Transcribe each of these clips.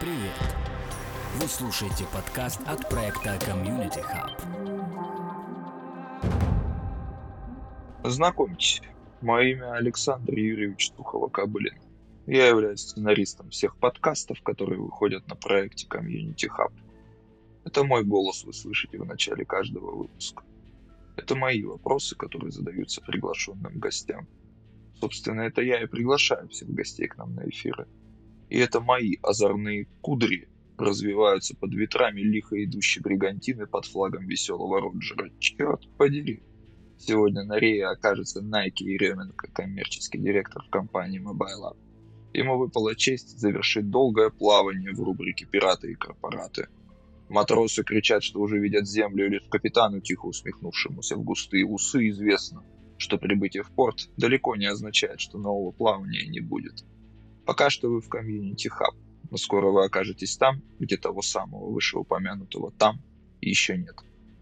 Привет! Вы слушаете подкаст от проекта Community Hub. Знакомьтесь, мое имя Александр Юрьевич Тухова-Кобылин. Я являюсь сценаристом всех подкастов, которые выходят на проекте Community Hub. Это мой голос вы слышите в начале каждого выпуска. Это мои вопросы, которые задаются приглашенным гостям. Собственно, это я и приглашаю всех гостей к нам на эфиры. И это мои озорные кудри развиваются под ветрами лихо идущей бригантины под флагом веселого Роджера. Черт подери. Сегодня на Рее окажется Найки Еременко, коммерческий директор компании Mobile App. Ему выпала честь завершить долгое плавание в рубрике «Пираты и корпораты». Матросы кричат, что уже видят землю, и лишь капитану, тихо усмехнувшемуся в густые усы, известно, что прибытие в порт далеко не означает, что нового плавания не будет. Пока что вы в комьюнити хаб, но скоро вы окажетесь там, где того самого вышеупомянутого там еще нет.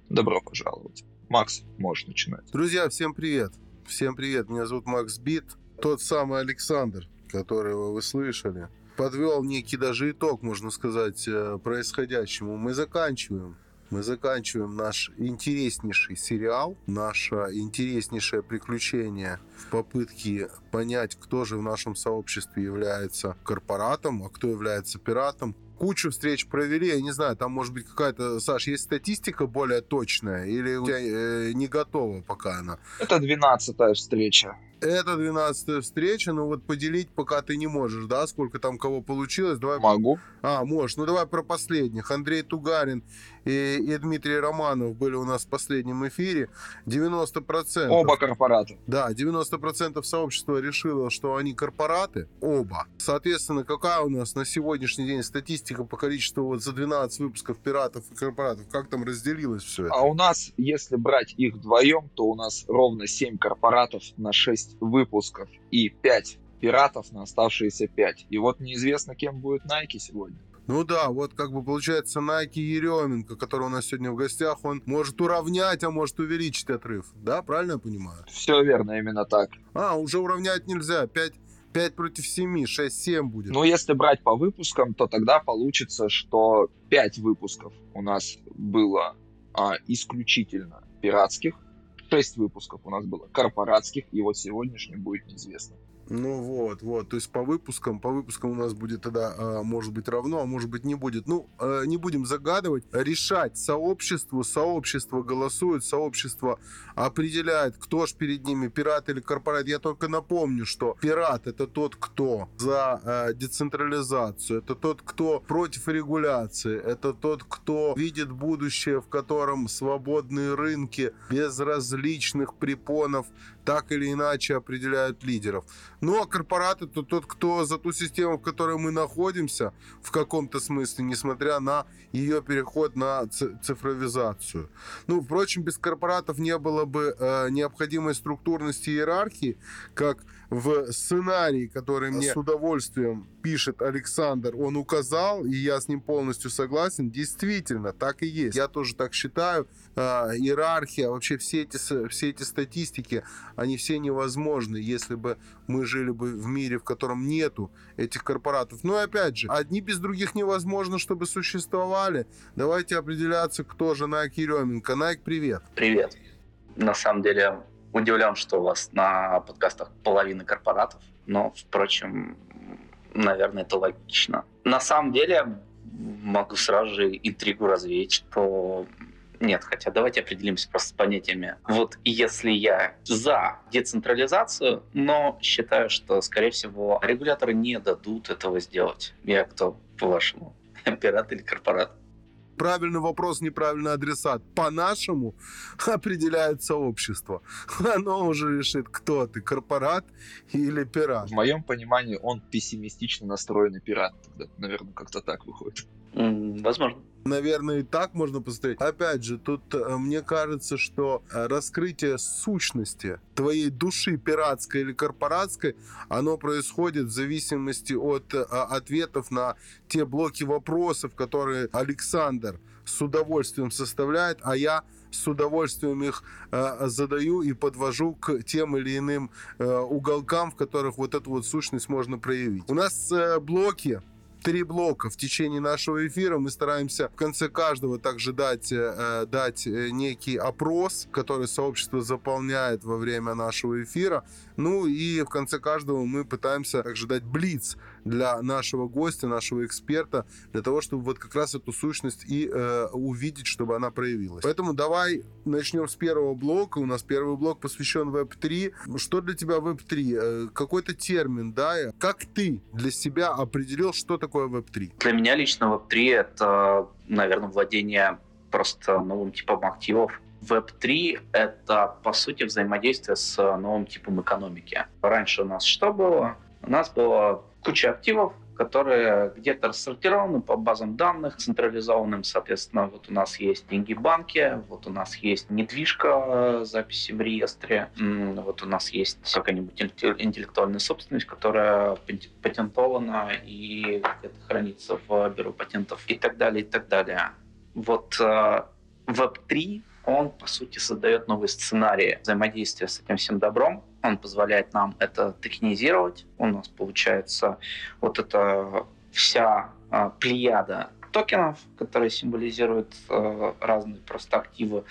Добро пожаловать. Макс, можешь начинать. Друзья, всем привет. Всем привет. Меня зовут Макс Бит. Тот самый Александр, которого вы слышали. Подвел некий даже итог, можно сказать, э, происходящему. Мы заканчиваем мы заканчиваем наш интереснейший сериал, наше интереснейшее приключение в попытке понять, кто же в нашем сообществе является корпоратом, а кто является пиратом. Кучу встреч провели, я не знаю, там может быть какая-то, Саш, есть статистика более точная или у тебя э, не готова пока она? Это двенадцатая встреча. Это 12 встреча, но вот поделить пока ты не можешь, да, сколько там кого получилось. Давай... Могу. А, можешь. Ну, давай про последних. Андрей Тугарин и, и Дмитрий Романов были у нас в последнем эфире. 90%... Оба корпората. Да, 90% сообщества решило, что они корпораты. Оба. Соответственно, какая у нас на сегодняшний день статистика по количеству вот за 12 выпусков пиратов и корпоратов? Как там разделилось все это? А у нас, если брать их вдвоем, то у нас ровно 7 корпоратов на 6 6 выпусков и 5 пиратов на оставшиеся 5. И вот неизвестно, кем будет Nike сегодня. Ну да, вот как бы получается Найки Еременко, который у нас сегодня в гостях, он может уравнять, а может увеличить отрыв. Да, правильно я понимаю? Все верно, именно так. А, уже уравнять нельзя. 5, 5 против 7, 6-7 будет. Ну, если брать по выпускам, то тогда получится, что 5 выпусков у нас было а, исключительно пиратских, 6 выпусков у нас было корпоратских, и вот сегодняшний будет неизвестно. Ну вот, вот, то есть по выпускам, по выпускам у нас будет тогда, а, может быть, равно, а может быть, не будет. Ну, а, не будем загадывать, решать сообществу, сообщество голосует, сообщество определяет, кто ж перед ними, пират или корпорат. Я только напомню, что пират это тот, кто за а, децентрализацию, это тот, кто против регуляции, это тот, кто видит будущее, в котором свободные рынки без различных препонов так или иначе определяют лидеров. Ну а корпорат это тот, кто за ту систему, в которой мы находимся, в каком-то смысле, несмотря на ее переход на цифровизацию. Ну, впрочем, без корпоратов не было бы э, необходимой структурности иерархии, как в сценарии, который мне с удовольствием пишет Александр, он указал, и я с ним полностью согласен, действительно, так и есть. Я тоже так считаю. Э, иерархия, вообще все эти, все эти статистики, они все невозможны, если бы мы жили бы в мире, в котором нету этих корпоратов. Но опять же, одни без других невозможно, чтобы существовали. Давайте определяться, кто же Найк Еременко. Найк, привет. Привет. На самом деле, удивлен, что у вас на подкастах половина корпоратов, но, впрочем, наверное, это логично. На самом деле, могу сразу же интригу развеять, что нет, хотя давайте определимся просто с понятиями. Вот если я за децентрализацию, но считаю, что, скорее всего, регуляторы не дадут этого сделать. Я кто, по-вашему, пират или корпорат? Правильный вопрос, неправильный адресат. По-нашему определяет сообщество. Оно уже решит, кто ты, корпорат или пират. В моем понимании он пессимистично настроенный пират. Тогда, наверное, как-то так выходит. Возможно. Наверное, и так можно посмотреть. Опять же, тут э, мне кажется, что э, раскрытие сущности твоей души пиратской или корпоратской, оно происходит в зависимости от э, ответов на те блоки вопросов, которые Александр с удовольствием составляет, а я с удовольствием их э, задаю и подвожу к тем или иным э, уголкам, в которых вот эту вот сущность можно проявить. У нас э, блоки три блока в течение нашего эфира. Мы стараемся в конце каждого также дать, э, дать э, некий опрос, который сообщество заполняет во время нашего эфира. Ну и в конце каждого мы пытаемся также дать блиц для нашего гостя, нашего эксперта, для того, чтобы вот как раз эту сущность и э, увидеть, чтобы она проявилась. Поэтому давай начнем с первого блока. У нас первый блок посвящен Web3. Что для тебя Web3? Э, какой-то термин, да? Как ты для себя определил, что такое Web3? Для меня лично Web3 это, наверное, владение просто новым типом активов, Web3 — это, по сути, взаимодействие с новым типом экономики. Раньше у нас что было? У нас было куча активов, которые где-то рассортированы по базам данных централизованным. Соответственно, вот у нас есть деньги в банке, вот у нас есть недвижка э, записи в реестре, вот у нас есть какая-нибудь интеллектуальная собственность, которая патентована и хранится в бюро патентов и так далее, и так далее. Вот э, Web3 он, по сути, создает новые сценарии взаимодействия с этим всем добром. Он позволяет нам это токенизировать. У нас получается вот эта вся э, плеяда токенов, которые символизируют э, разные просто активы,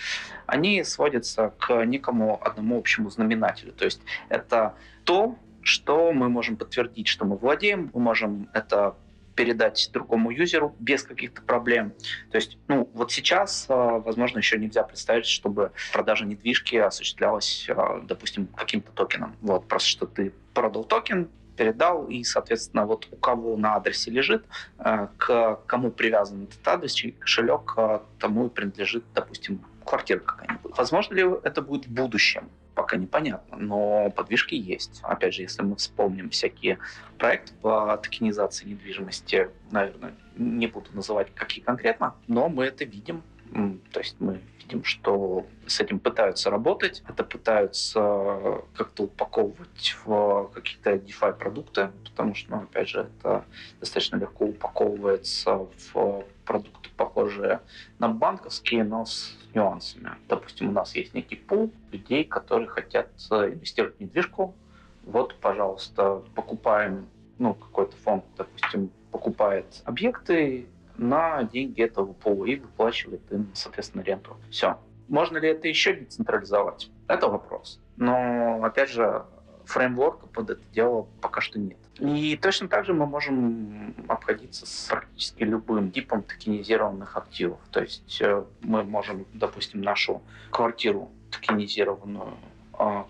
они сводятся к некому одному общему знаменателю. То есть это то, что мы можем подтвердить, что мы владеем, мы можем это передать другому юзеру без каких-то проблем. То есть, ну, вот сейчас, а, возможно, еще нельзя представить, чтобы продажа недвижки осуществлялась, а, допустим, каким-то токеном. Вот, просто что ты продал токен, передал, и, соответственно, вот у кого на адресе лежит, а, к кому привязан этот адрес, чей кошелек, тому и принадлежит, допустим, квартира какая-нибудь. Возможно ли это будет в будущем? пока непонятно, но подвижки есть. Опять же, если мы вспомним всякие проекты по токенизации недвижимости, наверное, не буду называть какие конкретно, но мы это видим. То есть мы видим, что с этим пытаются работать, это пытаются как-то упаковывать в какие-то DeFi продукты, потому что, ну, опять же, это достаточно легко упаковывается в продукты, похожие на банковские, но с нюансами. Допустим, у нас есть некий пул людей, которые хотят э, инвестировать в недвижку. Вот, пожалуйста, покупаем, ну, какой-то фонд, допустим, покупает объекты на деньги этого пула и выплачивает им, соответственно, ренту. Все. Можно ли это еще децентрализовать? Это вопрос. Но, опять же, фреймворка под это дело пока что нет. И точно так же мы можем обходиться с практически любым типом токенизированных активов. То есть э, мы можем, допустим, нашу квартиру токенизированную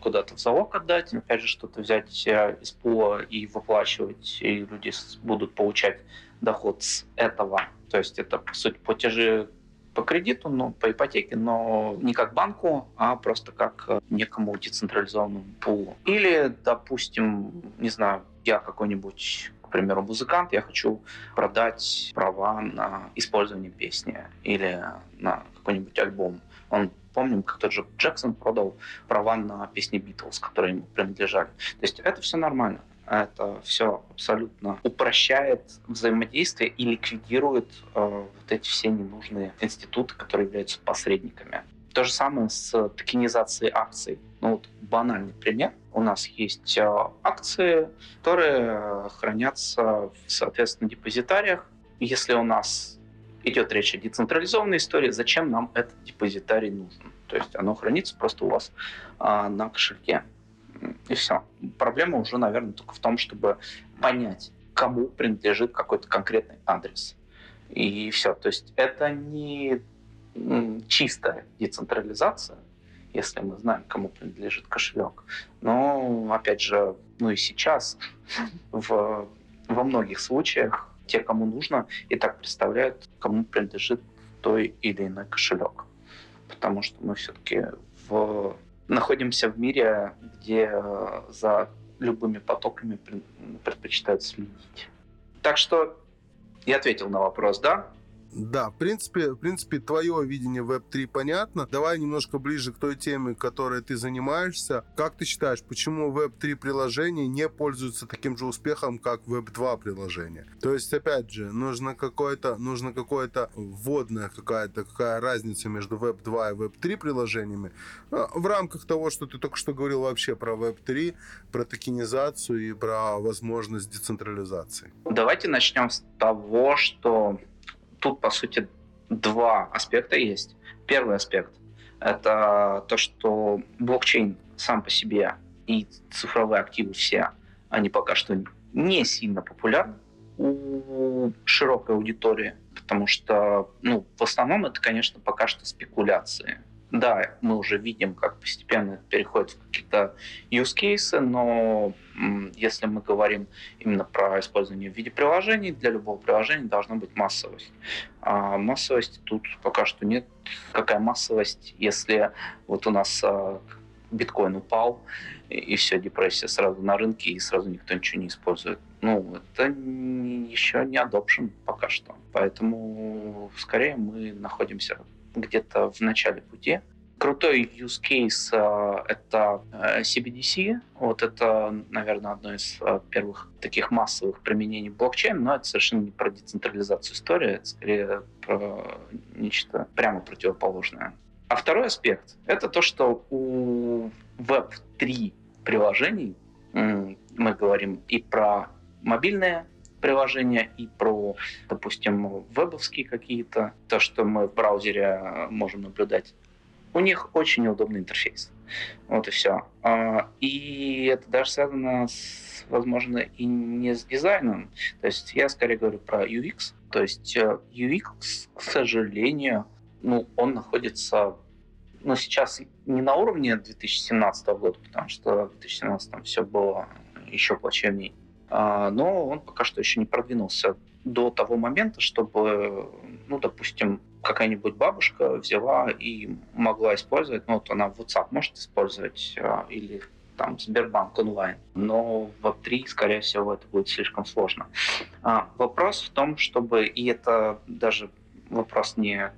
куда-то в залог отдать, опять же, что-то взять из пула и выплачивать, и люди будут получать доход с этого. То есть это, по сути, платежи по кредиту, но по ипотеке, но не как банку, а просто как э, некому децентрализованному пулу. Или, допустим, не знаю, я какой-нибудь к примеру, музыкант, я хочу продать права на использование песни или на какой-нибудь альбом. Он помним, как тот же Джексон продал права на песни Битлз, которые ему принадлежали. То есть это все нормально. Это все абсолютно упрощает взаимодействие и ликвидирует э, вот эти все ненужные институты, которые являются посредниками. То же самое с токенизацией акций. Ну вот банальный пример. У нас есть э, акции, которые хранятся в, соответственно, депозитариях. Если у нас идет речь о децентрализованной истории, зачем нам этот депозитарий нужен? То есть оно хранится просто у вас а, на кошельке. И все. Проблема уже, наверное, только в том, чтобы понять, кому принадлежит какой-то конкретный адрес. И все. То есть это не чистая децентрализация, если мы знаем, кому принадлежит кошелек. Но, опять же, ну и сейчас в, во многих случаях те, кому нужно, и так представляют, кому принадлежит той или иной кошелек. Потому что мы все-таки в находимся в мире, где э, за любыми потоками предпочитают следить. Так что я ответил на вопрос, да? Да, в принципе, в принципе, твое видение Web3 понятно. Давай немножко ближе к той теме, которой ты занимаешься. Как ты считаешь, почему Web3 приложения не пользуются таким же успехом, как Web2 приложения? То есть, опять же, нужно какое-то, нужно какое-то вводная какая-то, какая разница между Web2 и Web3 приложениями а, в рамках того, что ты только что говорил вообще про Web3, про токенизацию и про возможность децентрализации. Давайте начнем с того, что тут, по сути, два аспекта есть. Первый аспект — это то, что блокчейн сам по себе и цифровые активы все, они пока что не сильно популярны у широкой аудитории, потому что, ну, в основном это, конечно, пока что спекуляции. Да, мы уже видим, как постепенно это переходит в какие-то use cases, но если мы говорим именно про использование в виде приложений, для любого приложения должна быть массовость. А массовости тут пока что нет. Какая массовость, если вот у нас а, биткоин упал, и все, депрессия сразу на рынке, и сразу никто ничего не использует. Ну, это еще не adoption пока что. Поэтому скорее мы находимся где-то в начале пути. Крутой use case э, это э, CBDC. Вот это, наверное, одно из э, первых таких массовых применений блокчейна, но это совершенно не про децентрализацию истории, это скорее про нечто прямо противоположное. А второй аспект — это то, что у Web3 приложений мы говорим и про мобильные приложения и про, допустим, вебовские какие-то, то, что мы в браузере э, можем наблюдать. У них очень удобный интерфейс. Вот и все. А, и это даже связано, с, возможно, и не с дизайном. То есть я скорее говорю про UX. То есть э, UX, к сожалению, ну, он находится ну, сейчас не на уровне 2017 года, потому что в 2017 все было еще плачевнее. А, но он пока что еще не продвинулся до того момента, чтобы, ну, допустим, какая-нибудь бабушка взяла и могла использовать, ну, вот она WhatsApp может использовать а, или там Сбербанк онлайн, но в Web3, скорее всего, это будет слишком сложно. А, вопрос в том, чтобы, и это даже вопрос не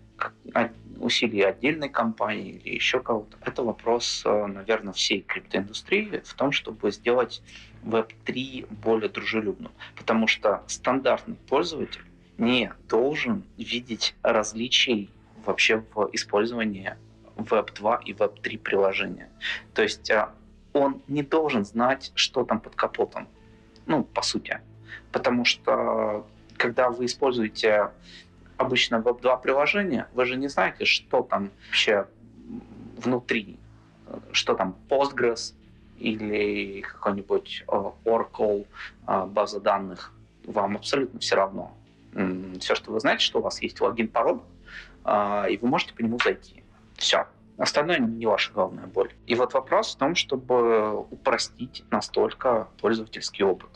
усилий отдельной компании или еще кого-то. Это вопрос, наверное, всей криптоиндустрии в том, чтобы сделать Web3 более дружелюбным. Потому что стандартный пользователь не должен видеть различий вообще в использовании Web2 и Web3 приложения. То есть а, он не должен знать, что там под капотом. Ну, по сути. Потому что когда вы используете обычно Web2 приложение, вы же не знаете, что там вообще внутри. Что там Postgres, или какой-нибудь э, Oracle э, база данных, вам абсолютно все равно. Все, что вы знаете, что у вас есть логин, пароль, э, и вы можете по нему зайти. Все. Остальное не ваша главная боль. И вот вопрос в том, чтобы упростить настолько пользовательский опыт.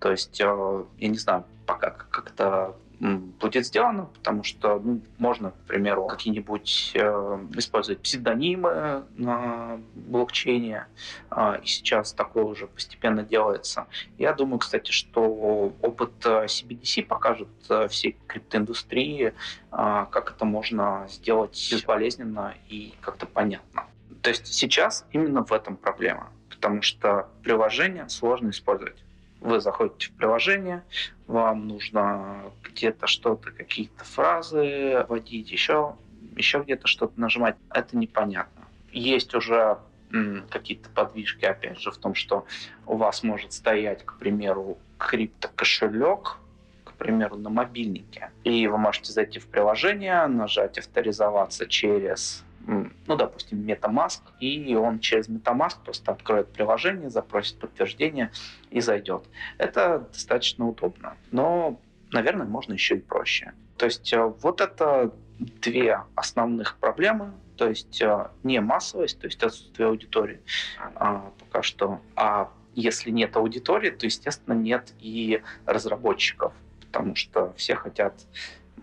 То есть, я не знаю, пока как-то будет сделано, потому что ну, можно, к примеру, какие-нибудь э, использовать псевдонимы на блокчейне, э, и сейчас такое уже постепенно делается. Я думаю, кстати, что опыт CBDC э, покажет э, всей криптоиндустрии, э, как это можно сделать безболезненно и как-то понятно. То есть сейчас именно в этом проблема, потому что приложение сложно использовать. Вы заходите в приложение, вам нужно где-то что-то, какие-то фразы вводить, еще, еще где-то что-то нажимать. Это непонятно. Есть уже какие-то подвижки, опять же, в том, что у вас может стоять, к примеру, криптокошелек, к примеру, на мобильнике. И вы можете зайти в приложение, нажать авторизоваться через ну, допустим, MetaMask, и он через MetaMask просто откроет приложение, запросит подтверждение и зайдет. Это достаточно удобно. Но, наверное, можно еще и проще. То есть э, вот это две основных проблемы. То есть э, не массовость, то есть отсутствие аудитории а, пока что, а если нет аудитории, то, естественно, нет и разработчиков, потому что все хотят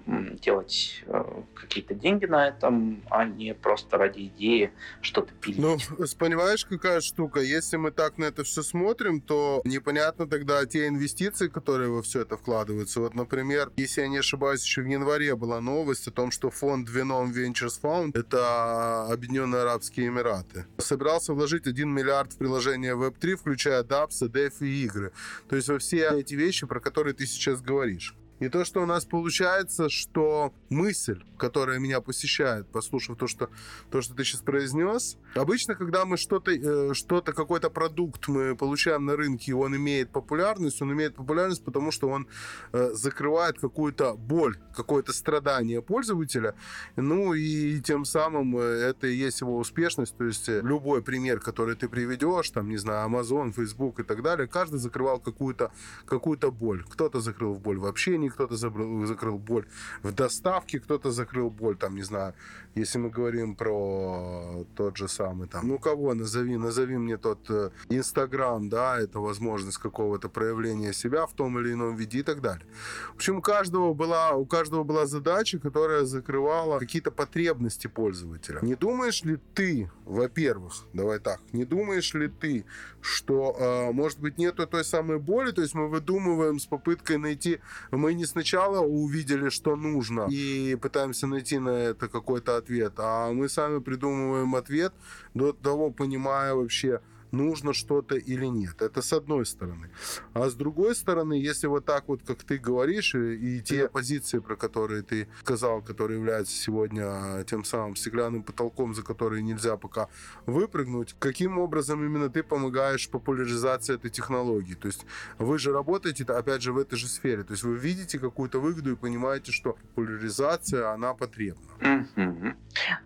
делать э, какие-то деньги на этом, а не просто ради идеи что-то пилить. Ну, понимаешь, какая штука? Если мы так на это все смотрим, то непонятно тогда те инвестиции, которые во все это вкладываются. Вот, например, если я не ошибаюсь, еще в январе была новость о том, что фонд Venom Ventures Fund, это Объединенные Арабские Эмираты, собирался вложить 1 миллиард в приложение Web3, включая DApps, DEF и игры. То есть во все эти вещи, про которые ты сейчас говоришь. И то, что у нас получается, что мысль, которая меня посещает, послушав то, что, то, что ты сейчас произнес, обычно, когда мы что-то, э, что-то, какой-то продукт мы получаем на рынке, он имеет популярность, он имеет популярность, потому что он э, закрывает какую-то боль, какое-то страдание пользователя, ну и тем самым э, это и есть его успешность, то есть любой пример, который ты приведешь, там, не знаю, Amazon, Facebook и так далее, каждый закрывал какую-то какую боль. Кто-то закрыл боль в общении, кто-то закрыл боль в доставке, кто-то закрыл боль, там, не знаю, если мы говорим про тот же самый там, ну кого назови, назови мне тот э, Инстаграм, да, это возможность какого-то проявления себя в том или ином виде и так далее. В общем, у каждого была, у каждого была задача, которая закрывала какие-то потребности пользователя. Не думаешь ли ты, во-первых, давай так, не думаешь ли ты, что, э, может быть, нету той самой боли, то есть мы выдумываем с попыткой найти, мы не сначала увидели, что нужно, и пытаемся найти на это какой-то ответ, а мы сами придумываем ответ до того, понимая вообще, нужно что-то или нет. Это с одной стороны. А с другой стороны, если вот так вот, как ты говоришь, и, и те позиции, про которые ты сказал, которые являются сегодня тем самым стеклянным потолком, за который нельзя пока выпрыгнуть, каким образом именно ты помогаешь популяризации этой технологии? То есть вы же работаете, опять же, в этой же сфере. То есть вы видите какую-то выгоду и понимаете, что популяризация, она потребна. Mm-hmm.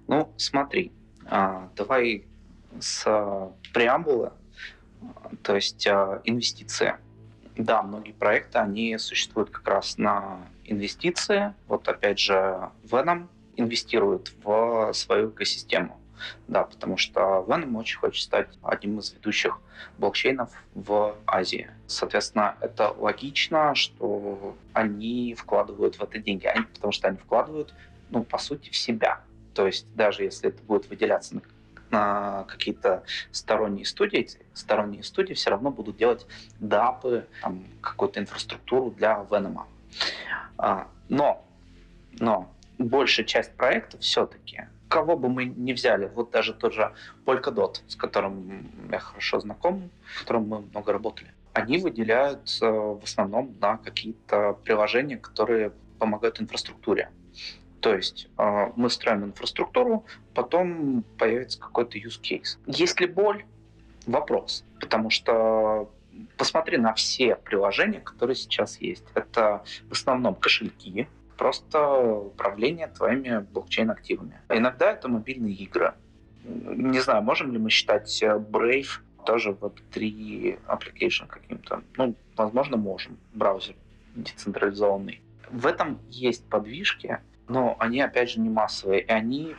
Ну, смотри, а, давай с а, преамбулы, то есть а, инвестиции. Да, многие проекты, они существуют как раз на инвестиции. Вот опять же, Venom инвестирует в свою экосистему. Да, потому что Venom очень хочет стать одним из ведущих блокчейнов в Азии. Соответственно, это логично, что они вкладывают в это деньги, потому что они вкладывают, ну, по сути, в себя. То есть даже если это будет выделяться на на какие-то сторонние студии, сторонние студии все равно будут делать дапы, какую-то инфраструктуру для Венома. А, но, но большая часть проектов все-таки, кого бы мы ни взяли, вот даже тот же Polkadot, с которым я хорошо знаком, с которым мы много работали, они выделяют в основном на какие-то приложения, которые помогают инфраструктуре. То есть э, мы строим инфраструктуру, потом появится какой-то use case. Есть ли боль? Вопрос. Потому что посмотри на все приложения, которые сейчас есть. Это в основном кошельки, просто управление твоими блокчейн-активами. Иногда это мобильные игры. Не знаю, можем ли мы считать Brave тоже Web3 application каким-то? Ну, возможно, можем. Браузер децентрализованный. В этом есть подвижки, но они, опять же, не массовые, и они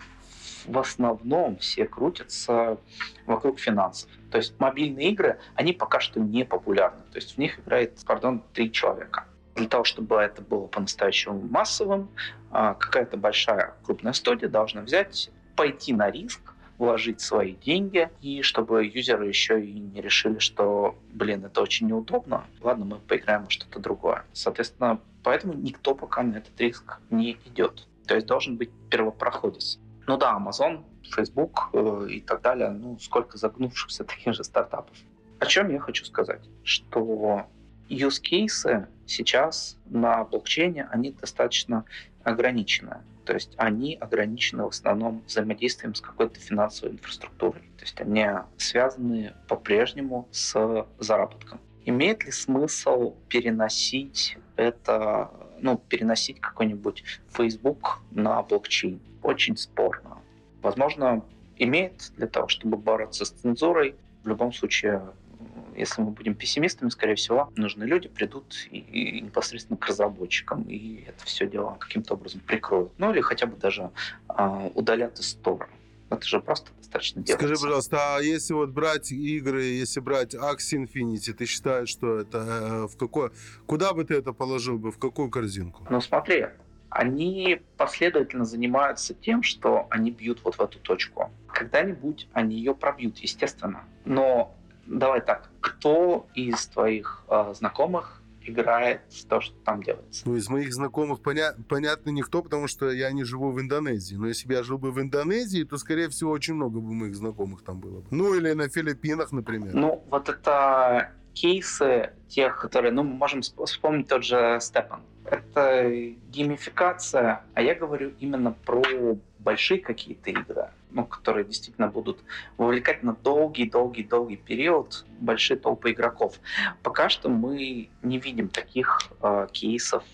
в основном все крутятся вокруг финансов. То есть мобильные игры, они пока что не популярны. То есть в них играет, пардон, три человека. Для того, чтобы это было по-настоящему массовым, а, какая-то большая крупная студия должна взять, пойти на риск, вложить свои деньги, и чтобы юзеры еще и не решили, что, блин, это очень неудобно, ладно, мы поиграем во что-то другое. Соответственно, поэтому никто пока на этот риск не идет. То есть должен быть первопроходец. Ну да, Amazon, Facebook э, и так далее, ну сколько загнувшихся таких же стартапов. О чем я хочу сказать? Что use cases сейчас на блокчейне, они достаточно ограничены. То есть они ограничены в основном взаимодействием с какой-то финансовой инфраструктурой. То есть они связаны по-прежнему с заработком. Имеет ли смысл переносить это, ну, переносить какой-нибудь Facebook на блокчейн? Очень спорно. Возможно, имеет для того, чтобы бороться с цензурой. В любом случае, если мы будем пессимистами, скорее всего, нужные люди придут и, и непосредственно к разработчикам, и это все дело каким-то образом прикроют. Ну или хотя бы даже э, удалят из стора. Это же просто достаточно делается. Скажи, пожалуйста, а если вот брать игры, если брать Axie Infinity, ты считаешь, что это э, в какой... Куда бы ты это положил бы, в какую корзинку? Ну смотри, они последовательно занимаются тем, что они бьют вот в эту точку. Когда-нибудь они ее пробьют, естественно. Но давай так, кто из твоих э, знакомых играет то, что там делается. Ну, из моих знакомых поня- понятно никто, потому что я не живу в Индонезии. Но если бы я жил бы в Индонезии, то, скорее всего, очень много бы моих знакомых там было. Ну, или на Филиппинах, например. Ну, вот это кейсы тех, которые, ну, мы можем вспомнить тот же Степан. Это геймификация, а я говорю именно про большие какие-то игры, ну, которые действительно будут вовлекать на долгий-долгий-долгий период большие толпы игроков. Пока что мы не видим таких э, кейсов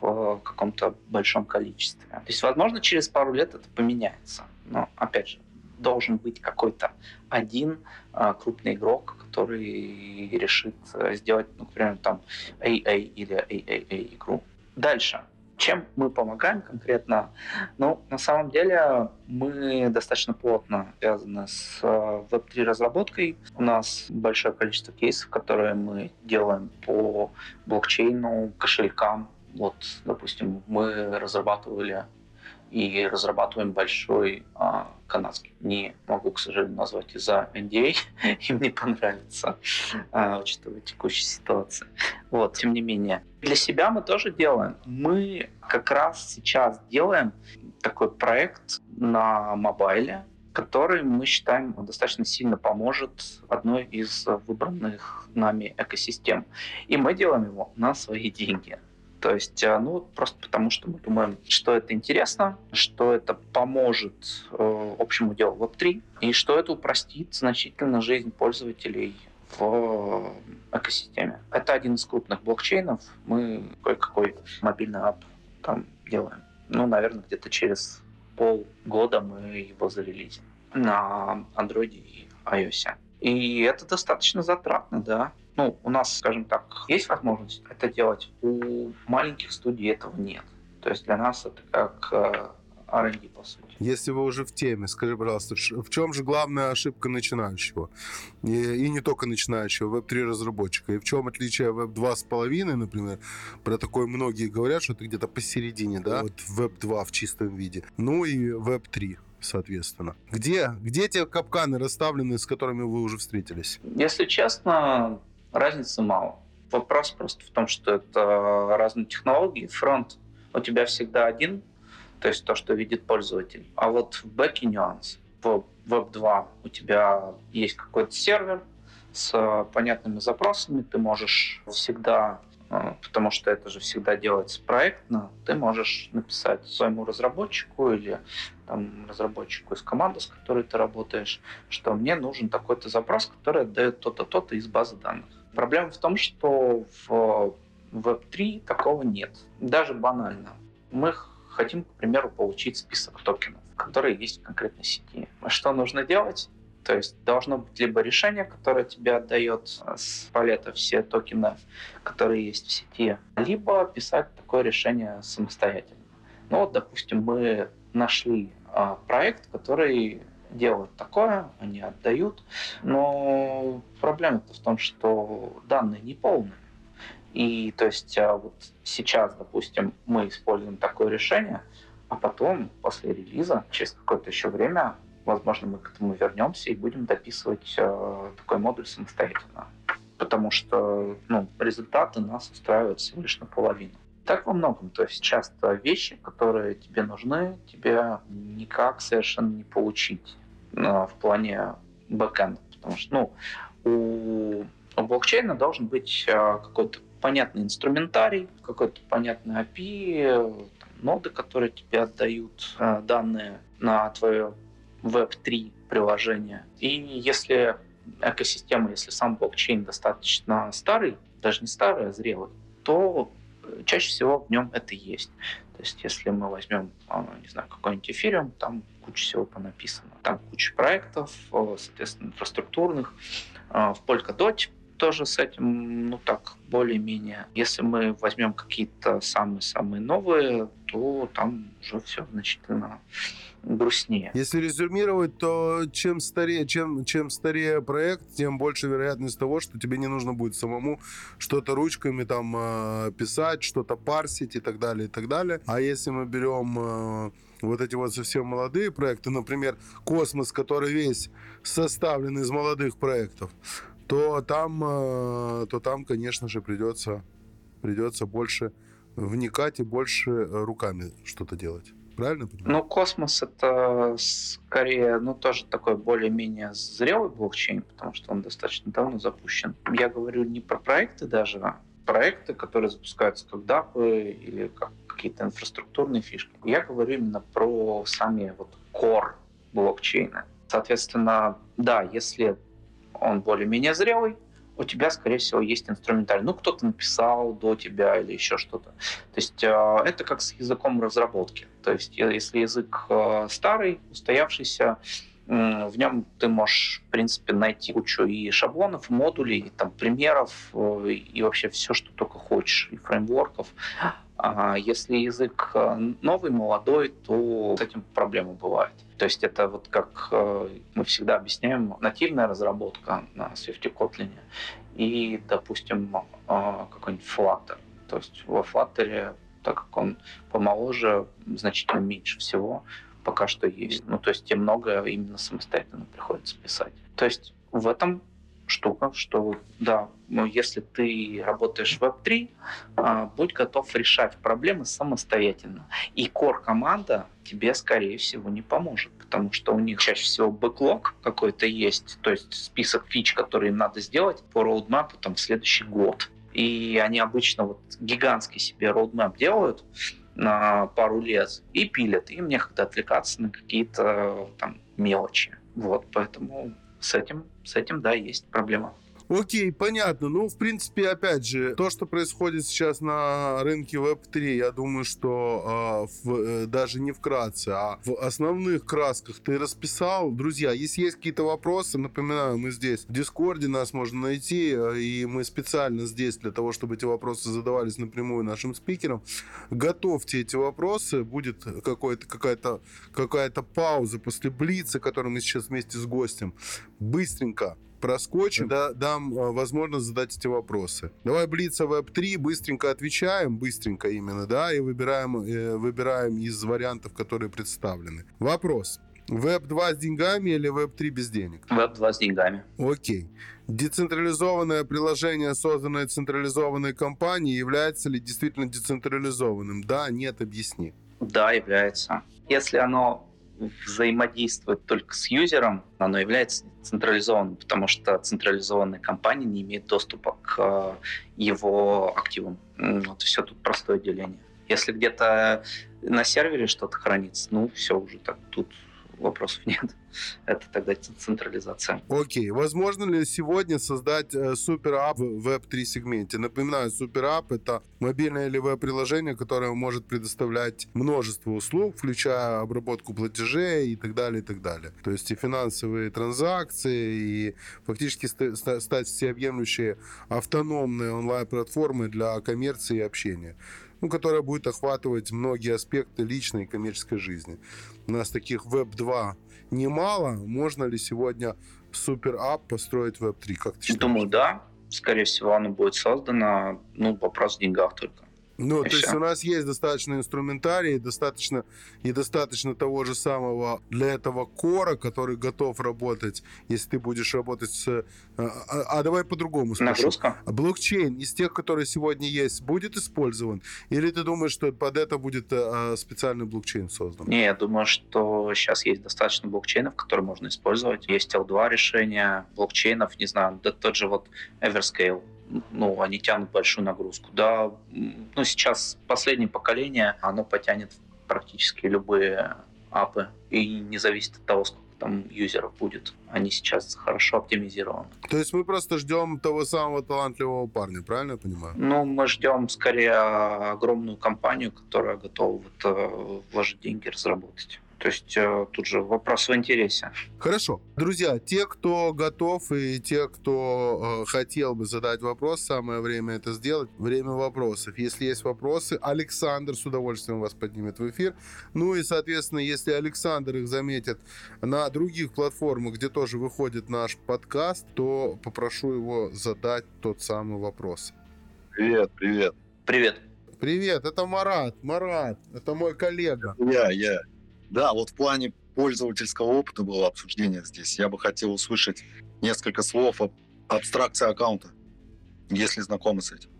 в каком-то большом количестве. То есть, возможно, через пару лет это поменяется. Но, опять же, должен быть какой-то один э, крупный игрок, который решит э, сделать, ну, например, там AA или AAA игру. Дальше. Чем мы помогаем конкретно? Ну, на самом деле, мы достаточно плотно связаны с Web3 э, разработкой. У нас большое количество кейсов, которые мы делаем по блокчейну, кошелькам. Вот, допустим, мы разрабатывали и разрабатываем большой а, канадский. Не могу, к сожалению, назвать из-за NDA, им не понравится, а, учитывая текущую ситуацию. Вот, тем не менее. Для себя мы тоже делаем. Мы как раз сейчас делаем такой проект на мобайле, который мы считаем достаточно сильно поможет одной из выбранных нами экосистем. И мы делаем его на свои деньги. То есть, э, ну, просто потому что мы думаем, что это интересно, что это поможет э, общему делу Web3, и что это упростит значительно жизнь пользователей в экосистеме. Это один из крупных блокчейнов. Мы кое-какой мобильный ап там делаем. Ну, наверное, где-то через полгода мы его зарелизим на Android и iOS. И это достаточно затратно, да ну, у нас, скажем так, есть возможность это делать, у маленьких студий этого нет. То есть для нас это как э, R&D, по сути. Если вы уже в теме, скажи, пожалуйста, в чем же главная ошибка начинающего? И, и не только начинающего, веб-3 разработчика. И в чем отличие веб 2.5, например? Про такое многие говорят, что это где-то посередине, да? Вот веб 2 в чистом виде. Ну и веб 3 соответственно. Где, где те капканы расставлены, с которыми вы уже встретились? Если честно, разницы мало. Вопрос просто в том, что это разные технологии. Фронт у тебя всегда один, то есть то, что видит пользователь. А вот в бэке нюанс. В Web 2 у тебя есть какой-то сервер с понятными запросами, ты можешь всегда э, потому что это же всегда делается проектно, ты можешь написать своему разработчику или там, разработчику из команды, с которой ты работаешь, что мне нужен такой-то запрос, который отдает то-то, то-то из базы данных. Проблема в том, что в Web3 такого нет. Даже банально. Мы хотим, к примеру, получить список токенов, которые есть в конкретной сети. Что нужно делать? То есть должно быть либо решение, которое тебе отдает с палета все токены, которые есть в сети, либо писать такое решение самостоятельно. Ну вот, допустим, мы нашли а, проект, который делают такое, они отдают, но проблема в том, что данные не полные. И то есть а, вот сейчас, допустим, мы используем такое решение, а потом, после релиза, через какое-то еще время, возможно, мы к этому вернемся и будем дописывать э, такой модуль самостоятельно. Потому что ну, результаты нас устраивают всего лишь наполовину. Так во многом. То есть часто вещи, которые тебе нужны, тебе никак совершенно не получить в плане бэкэнда. Потому что ну, у, у блокчейна должен быть а, какой-то понятный инструментарий, какой-то понятный API, ноды, которые тебе отдают а, данные на твое Web3 приложение. И если экосистема, если сам блокчейн достаточно старый, даже не старый, а зрелый, то чаще всего в нем это есть. То есть если мы возьмем, а, не знаю, какой-нибудь эфириум, там куча всего понаписано. Там куча проектов, соответственно, инфраструктурных. В Polkadot тоже с этим, ну так, более-менее. Если мы возьмем какие-то самые-самые новые, то там уже все значительно грустнее. Если резюмировать, то чем старее, чем, чем старее проект, тем больше вероятность того, что тебе не нужно будет самому что-то ручками там э, писать, что-то парсить и так далее, и так далее. А если мы берем э, вот эти вот совсем молодые проекты, например, «Космос», который весь составлен из молодых проектов, то там, э, то там конечно же, придется, придется больше вникать и больше руками что-то делать. Правильно понимаю? Ну, космос это скорее, ну, тоже такой более-менее зрелый блокчейн, потому что он достаточно давно запущен. Я говорю не про проекты даже, а проекты, которые запускаются как дапы или как какие-то инфраструктурные фишки. Я говорю именно про сами вот core блокчейна. Соответственно, да, если он более-менее зрелый, у тебя, скорее всего, есть инструментарий. Ну, кто-то написал до тебя или еще что-то. То есть э, это как с языком разработки. То есть если язык э, старый, устоявшийся, в нем ты можешь, в принципе, найти кучу и шаблонов, модулей, и там, примеров, э, и вообще все, что только хочешь, и фреймворков. А если язык новый, молодой, то с этим проблемы бывают. То есть это вот как э, мы всегда объясняем, нативная разработка на Swift Kotlin и, допустим, э, какой-нибудь Flutter. То есть во Flutter, так как он помоложе, значительно меньше всего пока что есть. Ну, то есть и много именно самостоятельно приходится писать. То есть в этом штука, что да, но если ты работаешь в Web3, а, будь готов решать проблемы самостоятельно. И core команда тебе, скорее всего, не поможет, потому что у них чаще всего бэклог какой-то есть, то есть список фич, которые надо сделать по роудмапу там, в следующий год. И они обычно вот гигантский себе роудмап делают на пару лет и пилят. Им некогда отвлекаться на какие-то там мелочи. Вот, поэтому с этим, с этим, да, есть проблема. Окей, понятно. Ну, в принципе, опять же, то, что происходит сейчас на рынке Web3, я думаю, что э, в, э, даже не вкратце, а в основных красках ты расписал. Друзья, если есть какие-то вопросы, напоминаю, мы здесь в Дискорде нас можно найти, э, и мы специально здесь для того, чтобы эти вопросы задавались напрямую нашим спикерам. Готовьте эти вопросы, будет какой-то, какая-то, какая-то пауза после блица, который мы сейчас вместе с гостем быстренько проскочим, да, дам э, возможность задать эти вопросы. Давай Блица Web3, быстренько отвечаем, быстренько именно, да, и выбираем, э, выбираем из вариантов, которые представлены. Вопрос. Веб 2 с деньгами или Веб 3 без денег? Веб 2 с деньгами. Окей. Децентрализованное приложение, созданное централизованной компанией, является ли действительно децентрализованным? Да, нет, объясни. Да, является. Если оно взаимодействует только с юзером, оно является централизованным, потому что централизованная компания не имеет доступа к э, его активам. Вот все тут простое деление. Если где-то на сервере что-то хранится, ну все уже так тут вопросов нет. Это тогда централизация. Окей. Возможно ли сегодня создать э, супер-ап в Web3 сегменте? Напоминаю, супер-ап — это мобильное или веб-приложение, которое может предоставлять множество услуг, включая обработку платежей и так далее, и так далее. То есть и финансовые транзакции, и фактически стать всеобъемлющей автономной онлайн-платформой для коммерции и общения ну, которая будет охватывать многие аспекты личной и коммерческой жизни. У нас таких веб-2 немало. Можно ли сегодня супер-ап построить в Web3? Как ты считаешь? Думаю, да. Скорее всего, оно будет создано. Ну, вопрос в деньгах только. Ну, и то есть у нас есть достаточно инструментарий, достаточно и достаточно того же самого для этого кора, который готов работать, если ты будешь работать с... А, а, а давай по-другому спрошу. Нагрузка? Блокчейн из тех, которые сегодня есть, будет использован? Или ты думаешь, что под это будет а, специальный блокчейн создан? Не, я думаю, что сейчас есть достаточно блокчейнов, которые можно использовать. Есть L2 решения блокчейнов, не знаю, да тот же вот Everscale ну, они тянут большую нагрузку. Да, ну, сейчас последнее поколение, оно потянет практически любые апы, и не зависит от того, сколько там юзеров будет. Они сейчас хорошо оптимизированы. То есть мы просто ждем того самого талантливого парня, правильно я понимаю? Ну, мы ждем скорее огромную компанию, которая готова вот, э, вложить деньги, разработать. То есть э, тут же вопрос в интересе. Хорошо. Друзья, те, кто готов и те, кто э, хотел бы задать вопрос, самое время это сделать. Время вопросов. Если есть вопросы, Александр с удовольствием вас поднимет в эфир. Ну и, соответственно, если Александр их заметит на других платформах, где тоже выходит наш подкаст, то попрошу его задать тот самый вопрос. Привет, привет. Привет. Привет, это Марат. Марат, это мой коллега. Я, я. Да, вот в плане пользовательского опыта было обсуждение здесь. Я бы хотел услышать несколько слов об абстракции аккаунта, если знакомы с этим.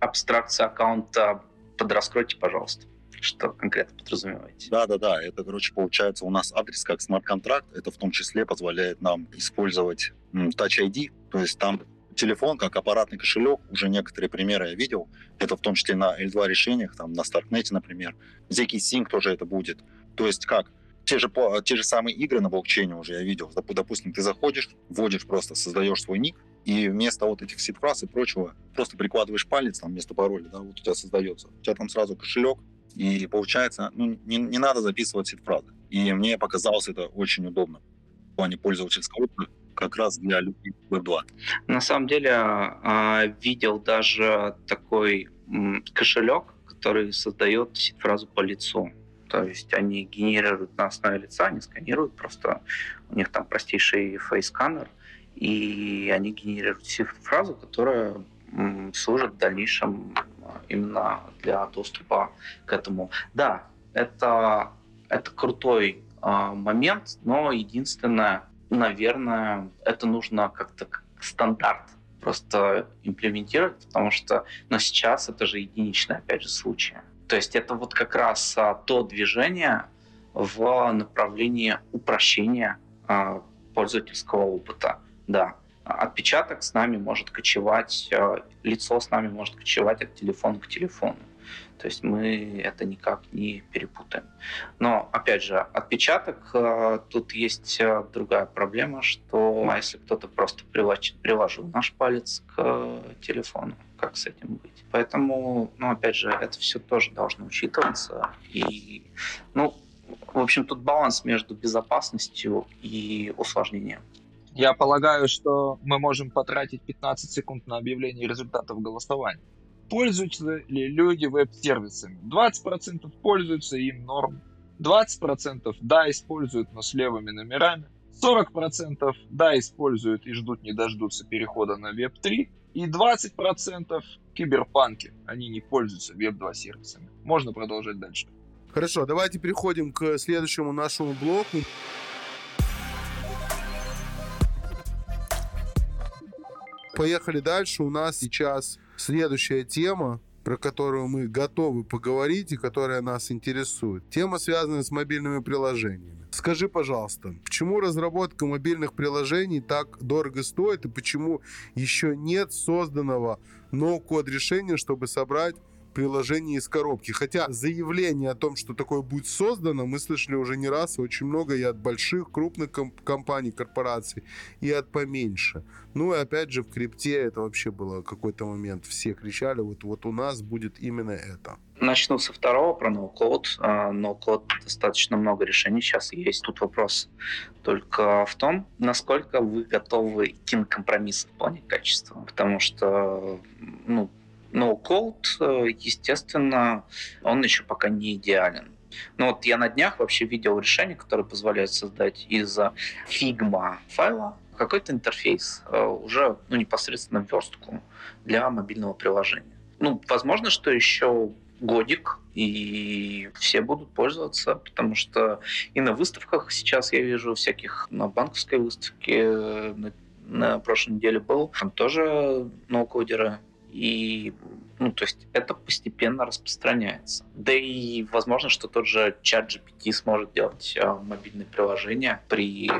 Абстракция аккаунта подраскройте, пожалуйста. Что конкретно подразумеваете? Да-да-да, это, короче, получается у нас адрес как смарт-контракт. Это в том числе позволяет нам использовать Touch ID, то есть там телефон как аппаратный кошелек, уже некоторые примеры я видел. Это в том числе на L2 решениях, там на Starknet, например. ZK Sync тоже это будет. То есть как? Те же, те же самые игры на блокчейне уже я видел. Доп- Допустим, ты заходишь, вводишь просто, создаешь свой ник, и вместо вот этих сид-фраз и прочего просто прикладываешь палец там вместо пароля, да, вот у тебя создается. У тебя там сразу кошелек, и получается, ну, не, не надо записывать сид-фразы. И мне показалось это очень удобно в плане пользовательского опыта, как раз для людей Web 2. На самом деле а, видел даже такой кошелек, который создает фразу по лицу. То есть они генерируют на основе лица, они сканируют просто, у них там простейший фейс-сканер, и они генерируют фразу, которая служит в дальнейшем а, именно для доступа к этому. Да, это, это крутой а, момент, но единственное, наверное, это нужно как-то как стандарт просто имплементировать, потому что но сейчас это же единичные, опять же, случаи. То есть это вот как раз а, то движение в направлении упрощения а, пользовательского опыта. Да, отпечаток с нами может кочевать, а, лицо с нами может кочевать от телефона к телефону. То есть мы это никак не перепутаем. Но, опять же, отпечаток, э, тут есть э, другая проблема, что если кто-то просто приложил наш палец к э, телефону, как с этим быть? Поэтому, ну, опять же, это все тоже должно учитываться. И, ну, в общем, тут баланс между безопасностью и усложнением. Я полагаю, что мы можем потратить 15 секунд на объявление результатов голосования. Пользуются ли люди веб-сервисами? 20% пользуются, им норм. 20% да, используют, но с левыми номерами. 40% да, используют и ждут не дождутся перехода на Web3. И 20% киберпанки. Они не пользуются Web2 сервисами. Можно продолжать дальше. Хорошо, давайте переходим к следующему нашему блоку. Поехали дальше. У нас сейчас следующая тема, про которую мы готовы поговорить и которая нас интересует. Тема, связанная с мобильными приложениями. Скажи, пожалуйста, почему разработка мобильных приложений так дорого стоит и почему еще нет созданного ноу-код решения, чтобы собрать приложение из коробки. Хотя заявление о том, что такое будет создано, мы слышали уже не раз, очень много и от больших, крупных комп- компаний, корпораций, и от поменьше. Ну и опять же в крипте это вообще было какой-то момент. Все кричали, вот, вот у нас будет именно это. Начну со второго про ноу-код. А, Ноу-код достаточно много решений сейчас есть. Тут вопрос только в том, насколько вы готовы идти на компромиссы в плане качества. Потому что ну, ноу-код, естественно, он еще пока не идеален. Но вот я на днях вообще видел решение, которое позволяет создать из Figma файла какой-то интерфейс, э, уже ну, непосредственно верстку для мобильного приложения. Ну, возможно, что еще годик, и все будут пользоваться, потому что и на выставках сейчас я вижу всяких, на банковской выставке э, на, на прошлой неделе был, там тоже ноу-кодеры, и ну, то есть это постепенно распространяется. Да и возможно, что тот же чат GPT сможет делать а, мобильные приложения при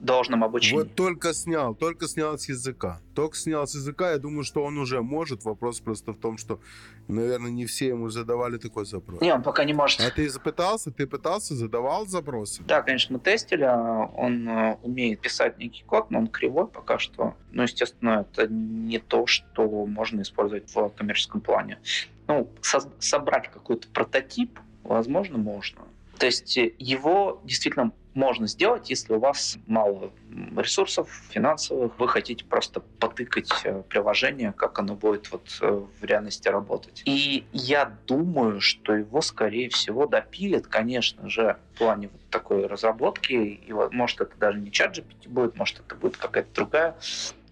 должном обучении. Вот только снял, только снял с языка. Только снял с языка, я думаю, что он уже может. Вопрос просто в том, что, наверное, не все ему задавали такой запрос. Не, он пока не может. А ты пытался? Ты пытался, задавал запросы? Да, конечно, мы тестили. Он э, умеет писать некий код, но он кривой пока что. Ну, естественно, это не то, что можно использовать в коммерческом плане. Ну, со- собрать какой-то прототип, возможно, можно. То есть э, его действительно можно сделать, если у вас мало ресурсов финансовых, вы хотите просто потыкать э, приложение, как оно будет вот э, в реальности работать. И я думаю, что его, скорее всего, допилят, конечно же, в плане вот такой разработки. И вот, может, это даже не чат GPT будет, может, это будет какая-то другая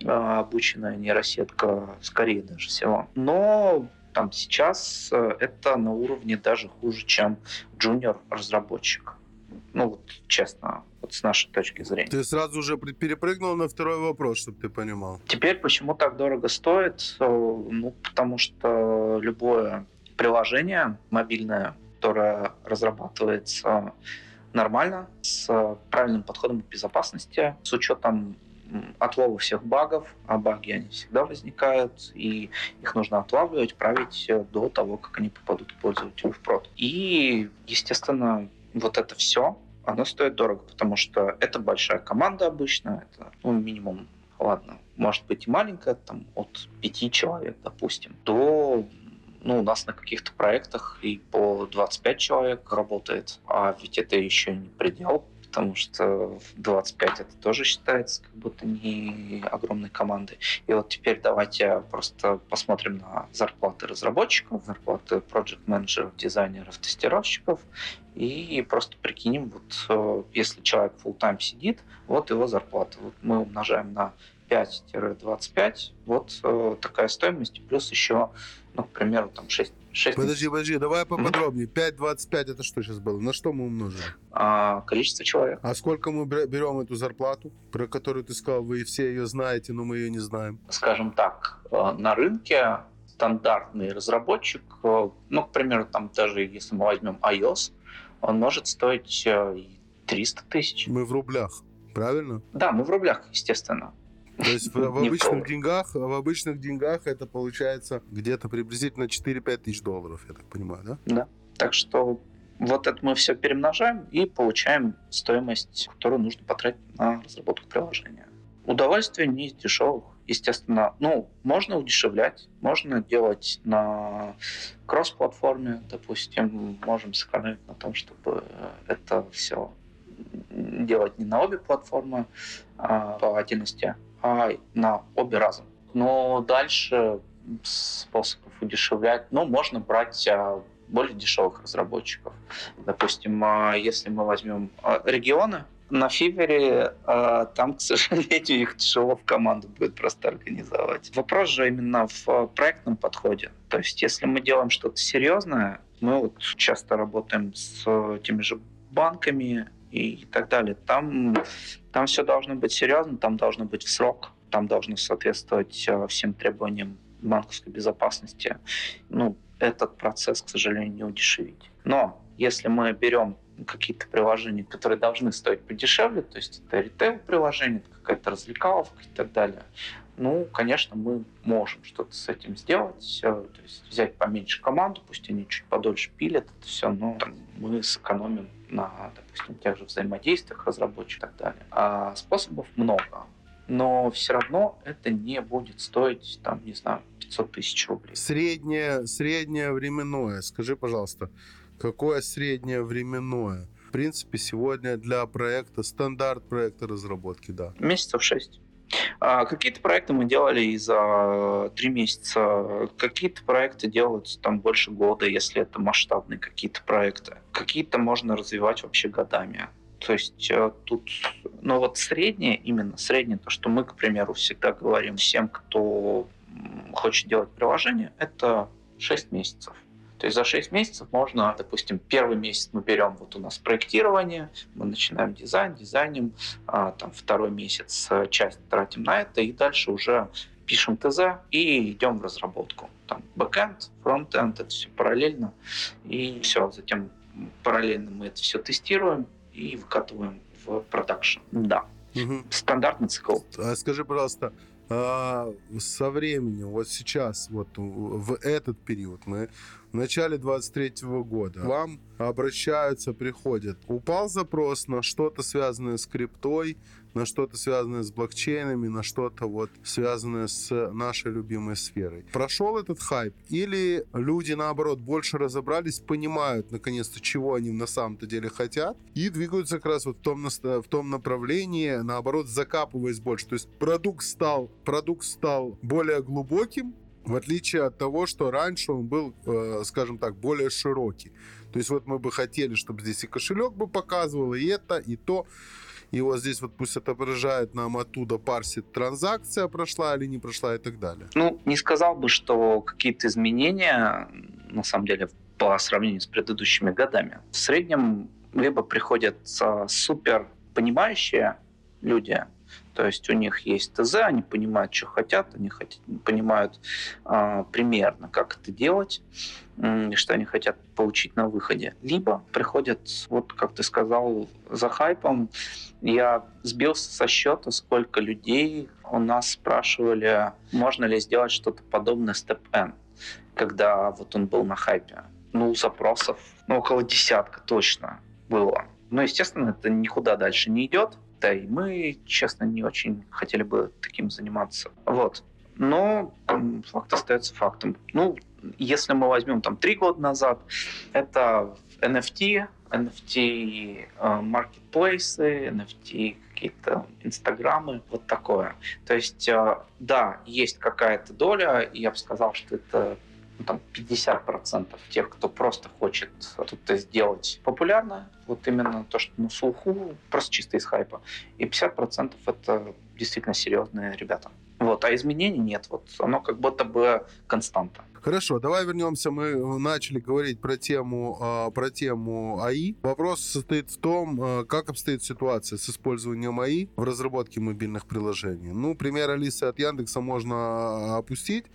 обученная нейросетка, скорее даже всего. Но там сейчас э, это на уровне даже хуже, чем джуниор-разработчик. Ну, вот честно, вот с нашей точки зрения. Ты сразу уже перепрыгнул на второй вопрос, чтобы ты понимал. Теперь почему так дорого стоит? Э, ну, потому что любое приложение мобильное, которое разрабатывается нормально, с правильным подходом к безопасности, с учетом отлова всех багов, а баги они всегда возникают, и их нужно отлавливать, править до того, как они попадут к пользователю в прод. И, естественно, вот это все, оно стоит дорого, потому что это большая команда обычно, это ну, минимум, ладно, может быть и маленькая, там от пяти человек, допустим, до ну, у нас на каких-то проектах и по 25 человек работает, а ведь это еще не предел, потому что 25 это тоже считается как будто не огромной командой. И вот теперь давайте просто посмотрим на зарплаты разработчиков, зарплаты project менеджеров дизайнеров, тестировщиков, и просто прикинем, вот э, если человек full time сидит, вот его зарплата. Вот мы умножаем на 5-25, вот э, такая стоимость, плюс еще, ну, к примеру, там 6 6 Подожди, подожди, давай поподробнее. 5,25 это что сейчас было? На что мы умножили? А, количество человек. А сколько мы берем эту зарплату, про которую ты сказал, вы все ее знаете, но мы ее не знаем? Скажем так, э, на рынке стандартный разработчик, э, ну, к примеру, там даже если мы возьмем iOS, он может стоить 300 э, тысяч. Мы в рублях, правильно? Да, мы в рублях, естественно. То есть в, в обычных деньгах, в обычных деньгах это получается где-то приблизительно 4-5 тысяч долларов, я так понимаю, да? Да. Так что вот это мы все перемножаем и получаем стоимость, которую нужно потратить на разработку приложения. Удовольствие не из дешевых. Естественно, ну, можно удешевлять, можно делать на кросс-платформе, допустим, можем сэкономить на том, чтобы это все делать не на обе платформы а по отдельности, а на обе разом. Но дальше способов удешевлять, ну, можно брать а, более дешевых разработчиков. Допустим, а, если мы возьмем регионы, на Фивере там, к сожалению, их тяжело в команду будет просто организовать. Вопрос же именно в проектном подходе. То есть, если мы делаем что-то серьезное, мы вот часто работаем с теми же банками, и так далее. Там, там все должно быть серьезно, там должно быть в срок, там должно соответствовать э, всем требованиям банковской безопасности. Ну, этот процесс, к сожалению, не удешевить. Но если мы берем какие-то приложения, которые должны стоить подешевле, то есть это ритейл-приложение, какая-то развлекаловка и так далее, ну, конечно, мы можем что-то с этим сделать, э, то есть взять поменьше команду, пусть они чуть подольше пилят это все, но там, мы сэкономим на, допустим, тех же взаимодействиях разработчиков и так далее. А способов много, но все равно это не будет стоить, там, не знаю, 500 тысяч рублей. Среднее, среднее временное, скажи, пожалуйста, какое среднее временное? В принципе, сегодня для проекта, стандарт проекта разработки, да. Месяцев 6. А, какие-то проекты мы делали и за три месяца, какие-то проекты делаются там больше года, если это масштабные какие-то проекты. Какие-то можно развивать вообще годами. То есть э, тут, ну вот среднее, именно среднее, то, что мы, к примеру, всегда говорим всем, кто хочет делать приложение, это 6 месяцев. То есть за 6 месяцев можно, допустим, первый месяц мы берем, вот у нас проектирование, мы начинаем дизайн, дизайним, а, там второй месяц э, часть тратим на это, и дальше уже пишем ТЗ и идем в разработку. Там бэкэнд, фронтенд, это все параллельно. И все, затем параллельно мы это все тестируем и выкатываем в продакшн. Да. Угу. Стандартный цикл. А скажи, пожалуйста, а, со временем, вот сейчас, вот в этот период мы в начале 23 года вам обращаются, приходят. Упал запрос на что-то связанное с криптой, на что-то связанное с блокчейнами, на что-то вот связанное с нашей любимой сферой. Прошел этот хайп? Или люди, наоборот, больше разобрались, понимают, наконец-то, чего они на самом-то деле хотят, и двигаются как раз вот в том, в том направлении, наоборот, закапываясь больше. То есть продукт стал, продукт стал более глубоким, в отличие от того, что раньше он был, э, скажем так, более широкий. То есть вот мы бы хотели, чтобы здесь и кошелек бы показывал, и это, и то. И вот здесь вот пусть отображает нам оттуда, парсит, транзакция прошла или не прошла и так далее. Ну, не сказал бы, что какие-то изменения, на самом деле, по сравнению с предыдущими годами. В среднем либо приходят супер понимающие люди, то есть у них есть ТЗ, они понимают, что хотят, они хотят, понимают э, примерно, как это делать, э, что они хотят получить на выходе. Либо приходят, вот как ты сказал, за хайпом. Я сбился со счета, сколько людей у нас спрашивали, можно ли сделать что-то подобное Step N, когда вот он был на хайпе. Ну, запросов ну, около десятка точно было. Но, естественно, это никуда дальше не идет да и мы, честно, не очень хотели бы таким заниматься. Вот. Но факт остается фактом. Ну, если мы возьмем там три года назад, это NFT, NFT маркетплейсы, NFT какие-то инстаграмы, вот такое. То есть, э, да, есть какая-то доля, я бы сказал, что это ну, там 50% тех, кто просто хочет что-то сделать популярно, вот именно то, что на слуху, просто чисто из хайпа. И 50% это действительно серьезные ребята. Вот, а изменений нет. Вот оно как будто бы константа. Хорошо, давай вернемся. Мы начали говорить про тему, а, про тему АИ. Вопрос состоит в том, а, как обстоит ситуация с использованием АИ в разработке мобильных приложений. Ну, пример Алисы от Яндекса можно а, опустить.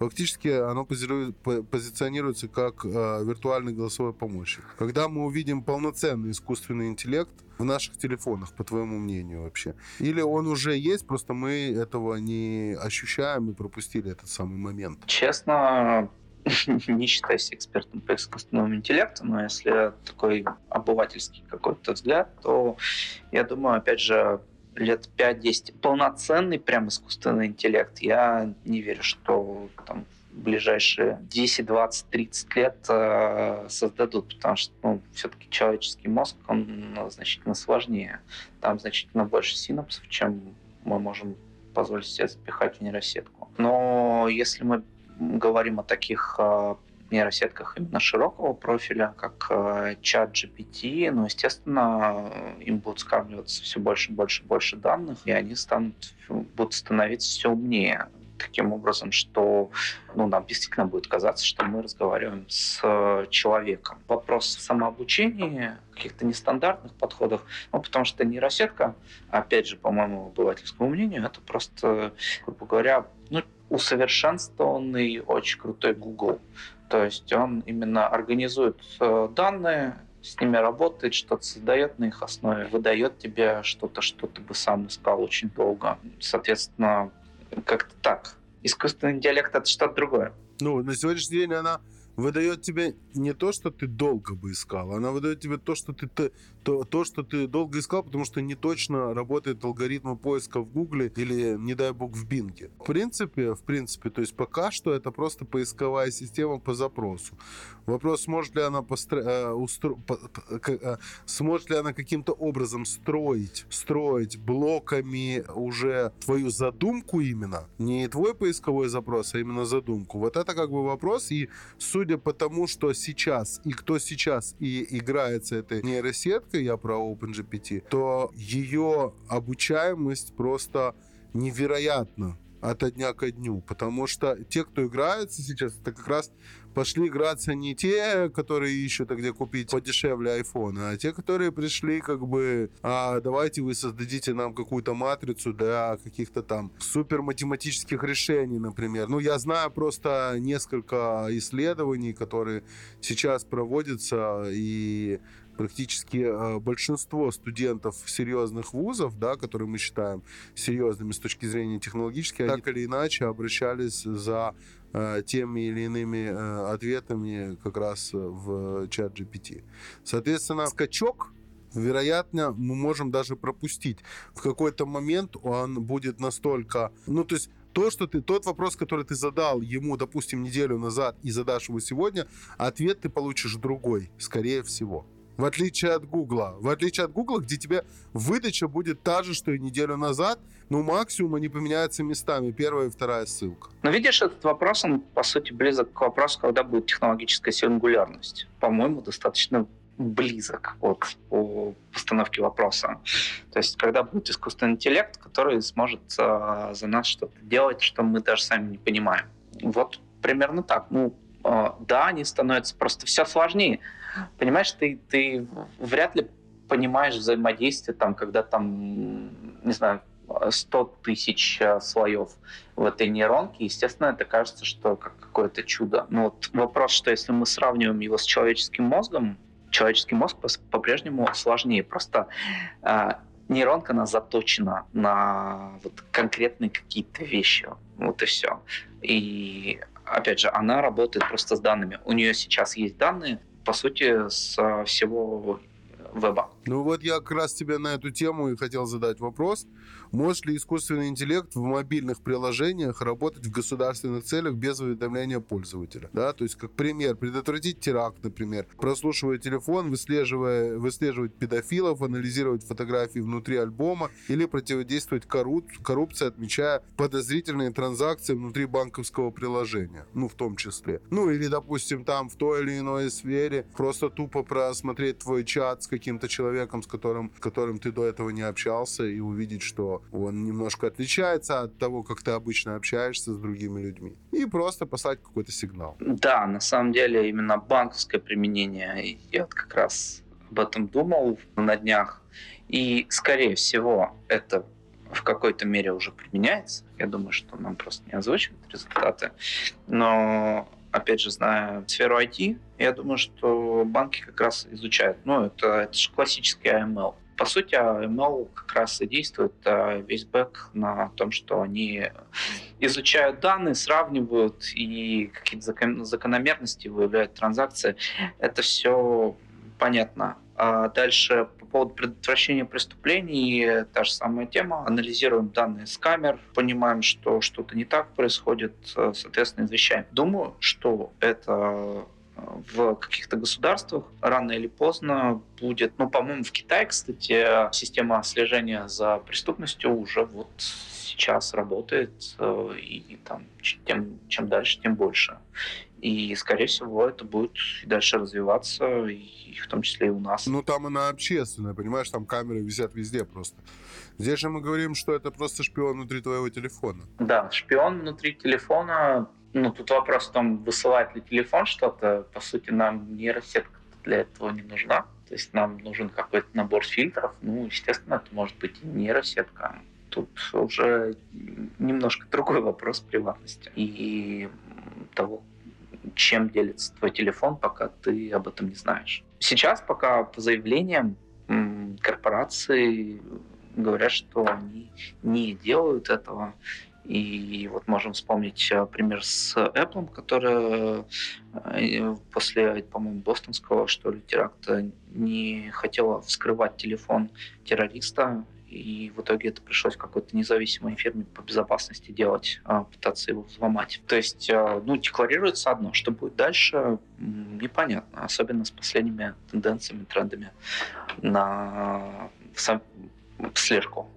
Фактически оно позиционируется как виртуальный голосовой помощник. Когда мы увидим полноценный искусственный интеллект, в наших телефонах, по твоему мнению вообще? Или он уже есть, просто мы этого не ощущаем и пропустили этот самый момент? Честно, не считаюсь экспертом по искусственному интеллекту, но если такой обывательский какой-то взгляд, то я думаю, опять же, лет 5-10 полноценный прям искусственный интеллект, я не верю, что там ближайшие 10, 20, 30 лет э, создадут, потому что ну, все-таки человеческий мозг, он ну, значительно сложнее. Там значительно больше синапсов, чем мы можем позволить себе запихать в нейросетку. Но если мы говорим о таких э, нейросетках именно широкого профиля, как э, чат GPT, ну, естественно, им будут скармливаться все больше, больше, больше данных, и они станут, будут становиться все умнее таким образом, что ну, нам действительно будет казаться, что мы разговариваем с э, человеком. Вопрос самообучения, каких-то нестандартных подходах, ну, потому что нейросетка, опять же, по моему обывательскому мнению, это просто, грубо говоря, ну, усовершенствованный, очень крутой Google. То есть он именно организует э, данные, с ними работает, что-то создает на их основе, выдает тебе что-то, что ты бы сам искал очень долго. Соответственно, как-то так. Искусственный интеллект — это что-то другое. Ну, на сегодняшний день она выдает тебе не то, что ты долго бы искал, она выдает тебе то, что ты, то, то, что ты долго искал, потому что не точно работает алгоритм поиска в Гугле или, не дай бог, в Бинге. В принципе, в принципе, то есть пока что это просто поисковая система по запросу. Вопрос, сможет ли она постро... Э, устро... Э, сможет ли она каким-то образом строить, строить блоками уже твою задумку именно, не твой поисковой запрос, а именно задумку. Вот это как бы вопрос, и судя по тому, что сейчас и кто сейчас и играется этой нейросеткой, я про OpenGPT, то ее обучаемость просто невероятна от дня ко дню, потому что те, кто играется сейчас, это как раз пошли играться не те, которые ищут, а где купить подешевле iPhone, а те, которые пришли как бы, а давайте вы создадите нам какую-то матрицу для каких-то там супер математических решений, например. Ну, я знаю просто несколько исследований, которые сейчас проводятся, и практически э, большинство студентов серьезных вузов, да, которые мы считаем серьезными с точки зрения технологической, так или иначе обращались за э, теми или иными э, ответами как раз в чат GPT. Соответственно, скачок вероятно, мы можем даже пропустить. В какой-то момент он будет настолько... Ну, то есть то, что ты, тот вопрос, который ты задал ему, допустим, неделю назад и задашь его сегодня, ответ ты получишь другой, скорее всего. В отличие от Гугла. В отличие от Гугла, где тебе выдача будет та же, что и неделю назад, но максимум они поменяются местами, первая и вторая ссылка. Но видишь, этот вопрос, он, по сути, близок к вопросу, когда будет технологическая сингулярность. По-моему, достаточно близок вот, по постановке вопроса. То есть, когда будет искусственный интеллект, который сможет э, за нас что-то делать, что мы даже сами не понимаем. Вот примерно так. Ну, э, да, они становятся просто все сложнее. Понимаешь, ты, ты вряд ли понимаешь взаимодействие, там, когда там, не знаю, 100 тысяч э, слоев в этой нейронке, естественно, это кажется, что как какое-то чудо. Но вот вопрос, что если мы сравниваем его с человеческим мозгом, человеческий мозг по-прежнему сложнее. Просто э, нейронка, она заточена на вот конкретные какие-то вещи. Вот и все. И опять же, она работает просто с данными. У нее сейчас есть данные, по сути, с всего веба. Ну вот я как раз тебе на эту тему и хотел задать вопрос. Может ли искусственный интеллект в мобильных приложениях работать в государственных целях без уведомления пользователя? Да, то есть, как пример, предотвратить теракт, например, прослушивая телефон, выслеживая, выслеживать педофилов, анализировать фотографии внутри альбома или противодействовать корруп коррупции, отмечая подозрительные транзакции внутри банковского приложения, ну, в том числе. Ну, или, допустим, там в той или иной сфере просто тупо просмотреть твой чат с каким-то человеком, с которым, с которым ты до этого не общался, и увидеть, что он немножко отличается от того, как ты обычно общаешься с другими людьми. И просто послать какой-то сигнал. Да, на самом деле именно банковское применение, я вот как раз об этом думал на днях. И, скорее всего, это в какой-то мере уже применяется. Я думаю, что нам просто не озвучивают результаты. Но, опять же, зная сферу IT, я думаю, что банки как раз изучают. Ну, это, это же классический AML. По сути, ML как раз и действует а, весь бэк на том, что они изучают данные, сравнивают и какие-то закономерности выявляют транзакции. Это все понятно. А дальше по поводу предотвращения преступлений та же самая тема. Анализируем данные с камер, понимаем, что что-то не так происходит, соответственно, извещаем. Думаю, что это в каких-то государствах рано или поздно будет, ну, по-моему, в Китае, кстати, система слежения за преступностью уже вот сейчас работает, э, и там тем, чем дальше, тем больше. И, скорее всего, это будет и дальше развиваться, и в том числе и у нас. Ну, там она общественная, понимаешь, там камеры висят везде просто. Здесь же мы говорим, что это просто шпион внутри твоего телефона. Да, шпион внутри телефона ну, тут вопрос в том, высылает ли телефон что-то. По сути, нам нейросетка для этого не нужна. То есть нам нужен какой-то набор фильтров. Ну, естественно, это может быть и нейросетка. Тут уже немножко другой вопрос приватности и того, чем делится твой телефон, пока ты об этом не знаешь. Сейчас пока по заявлениям корпорации говорят, что они не делают этого и вот можем вспомнить э, пример с Apple, которая э, после, по-моему, бостонского, что ли, теракта не хотела вскрывать телефон террориста, и в итоге это пришлось какой-то независимой фирме по безопасности делать, а, пытаться его взломать. То есть, э, ну, декларируется одно, что будет дальше, непонятно, особенно с последними тенденциями, трендами на слежку.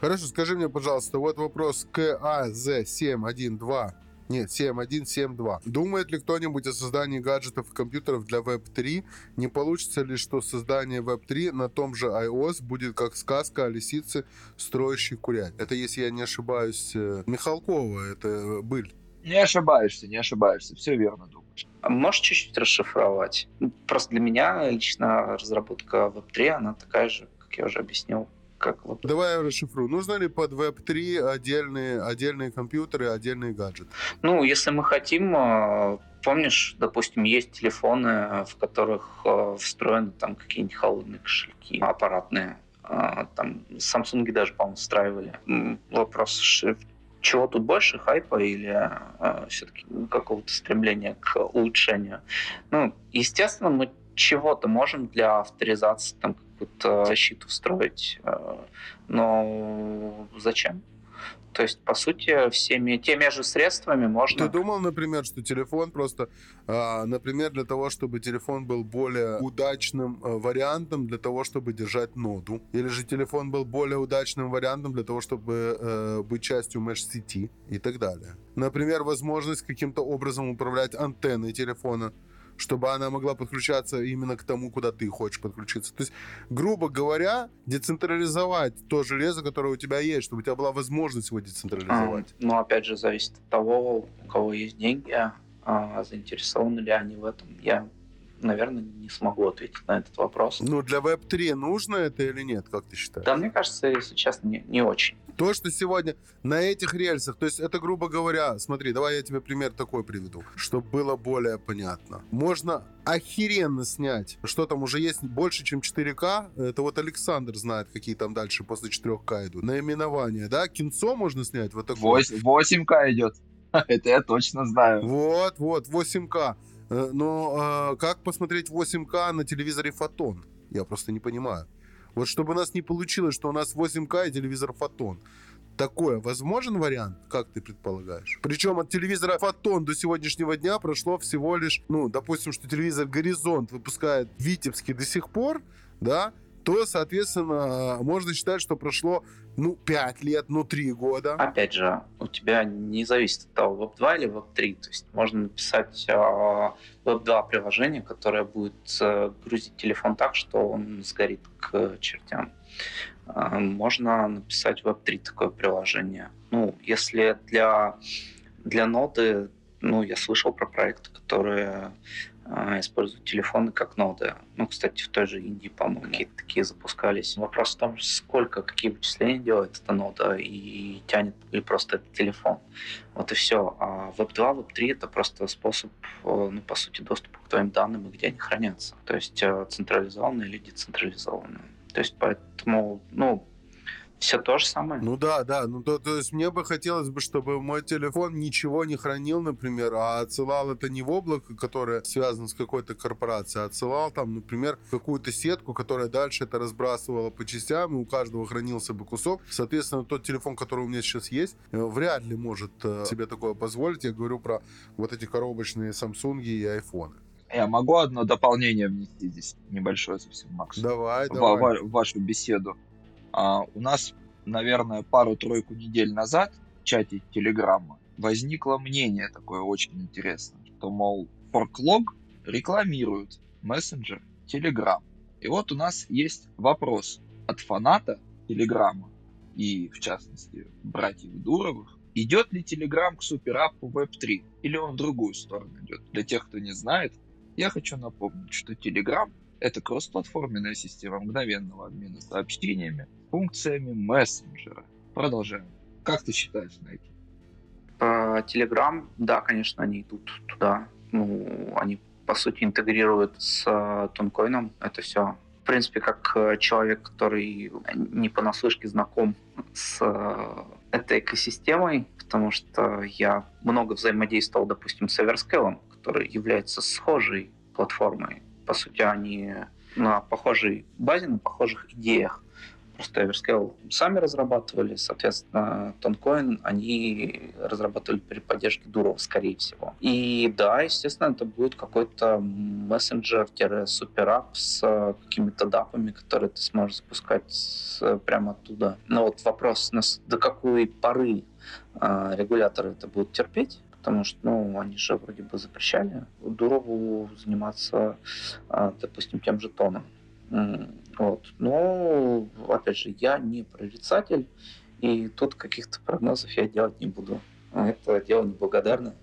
Хорошо, скажи мне, пожалуйста, вот вопрос КАЗ-712. Нет, 7172. Думает ли кто-нибудь о создании гаджетов и компьютеров для Web3? Не получится ли, что создание Web3 на том же iOS будет как сказка о лисице, строящей курять? Это, если я не ошибаюсь, э, Михалкова, это быль. Не ошибаешься, не ошибаешься. Все верно думаешь. А можешь чуть-чуть расшифровать? Просто для меня лично разработка Web3, она такая же, как я уже объяснил, как вот... Давай я расшифрую. Нужно ли под Web3 отдельные, отдельные компьютеры, отдельные гаджеты? Ну, если мы хотим э, помнишь, допустим, есть телефоны, в которых э, встроены там какие-нибудь холодные кошельки аппаратные. Э, там Samsung даже, по-моему, встраивали. Вопрос, чего тут больше, хайпа или э, все-таки какого-то стремления к улучшению? Ну, естественно, мы чего-то можем для авторизации там какую-то защиту встроить, э, но зачем? То есть, по сути, всеми теми же средствами можно... Ты думал, например, что телефон просто, э, например, для того, чтобы телефон был более удачным э, вариантом для того, чтобы держать ноду? Или же телефон был более удачным вариантом для того, чтобы э, быть частью mesh-сети и так далее? Например, возможность каким-то образом управлять антенной телефона чтобы она могла подключаться именно к тому, куда ты хочешь подключиться. То есть, грубо говоря, децентрализовать то железо, которое у тебя есть, чтобы у тебя была возможность его децентрализовать. А, ну, опять же, зависит от того, у кого есть деньги, а заинтересованы ли они в этом. Я наверное, не смогу ответить на этот вопрос. Ну, для Web3 нужно это или нет, как ты считаешь? Да, мне кажется, если честно, не, не очень. То, что сегодня на этих рельсах, то есть это, грубо говоря, смотри, давай я тебе пример такой приведу, чтобы было более понятно. Можно охеренно снять. Что там уже есть больше, чем 4К. Это вот Александр знает, какие там дальше после 4К идут. Наименование, да? Кинцо можно снять вот такое. 8, 8К идет. Это я точно знаю. Вот, вот, 8К. Э, но как посмотреть 8К на телевизоре Фотон? Я просто не понимаю. Вот чтобы у нас не получилось, что у нас 8К и телевизор Фотон. Такое возможен вариант, как ты предполагаешь? Причем от телевизора Фотон до сегодняшнего дня прошло всего лишь, ну, допустим, что телевизор Горизонт выпускает Витебский до сих пор, да, то, соответственно, можно считать, что прошло, ну, 5 лет, ну, 3 года. Опять же, у тебя не зависит от того, Web2 или Web3. То есть можно написать э, Web2 приложение, которое будет э, грузить телефон так, что он сгорит к чертям. Э, можно написать Web3 такое приложение. Ну, если для, для ноды, ну, я слышал про проекты, которые а, используют телефоны как ноды. Ну, кстати, в той же Индии, по-моему, какие-то такие запускались. Вопрос в том, сколько, какие вычисления делает эта нода и тянет ли просто этот телефон. Вот и все. А Web2, Web3 — это просто способ, э, ну, по сути, доступа к твоим данным и где они хранятся. То есть э, централизованные или децентрализованные. То есть поэтому, ну, все то же самое. Ну да, да. Ну то, то есть мне бы хотелось бы, чтобы мой телефон ничего не хранил, например, а отсылал это не в облако, которое связано с какой-то корпорацией, а отсылал там, например, какую-то сетку, которая дальше это разбрасывала по частям, и у каждого хранился бы кусок. Соответственно, тот телефон, который у меня сейчас есть, э, вряд ли может э, себе такое позволить. Я говорю про вот эти коробочные Samsung и iPhone. Я могу одно дополнение внести здесь, небольшое совсем, Макс? Давай, давай. В, в вашу беседу. А, у нас, наверное, пару-тройку недель назад в чате Телеграма возникло мнение такое очень интересное, что, мол, Forklog рекламирует мессенджер Telegram. И вот у нас есть вопрос от фаната Телеграма и, в частности, братьев Дуровых. Идет ли Telegram к суперапу Web3 или он в другую сторону идет? Для тех, кто не знает, я хочу напомнить, что Telegram — это кроссплатформенная система мгновенного обмена сообщениями функциями мессенджера. Продолжаем. Как ты считаешь, Найки? По Telegram, да, конечно, они идут туда. Ну, они, по сути, интегрируют с э, Тонкоином это все. В принципе, как э, человек, который не понаслышке знаком с э, этой экосистемой, потому что я много взаимодействовал, допустим, с Everscale, который является схожей платформой. По сути, они на похожей базе, на похожих идеях. Просто Everscale сами разрабатывали, соответственно, Toncoin они разрабатывали при поддержке Дурова, скорее всего. И да, естественно, это будет какой-то мессенджер-суперап с какими-то дапами, которые ты сможешь запускать прямо оттуда. Но вот вопрос, до какой поры а, регуляторы это будут терпеть, потому что, ну, они же вроде бы запрещали Дурову заниматься, допустим, тем же тоном. Вот. Но, опять же, я не прорицатель, и тут каких-то прогнозов я делать не буду. А это дело неблагодарное.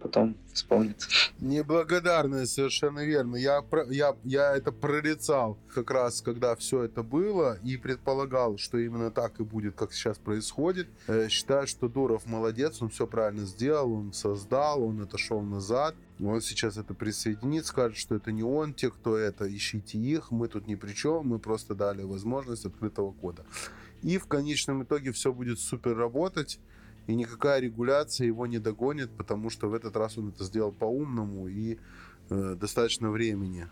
Потом вспомнит. Неблагодарное, совершенно верно. Я, я, я это прорицал как раз, когда все это было, и предполагал, что именно так и будет, как сейчас происходит. Э, считаю, что Дуров молодец, он все правильно сделал, он создал, он отошел назад. Он сейчас это присоединит, скажет, что это не он, те, кто это, ищите их, мы тут ни при чем, мы просто дали возможность открытого кода. И в конечном итоге все будет супер работать и никакая регуляция его не догонит, потому что в этот раз он это сделал по-умному и э, достаточно времени.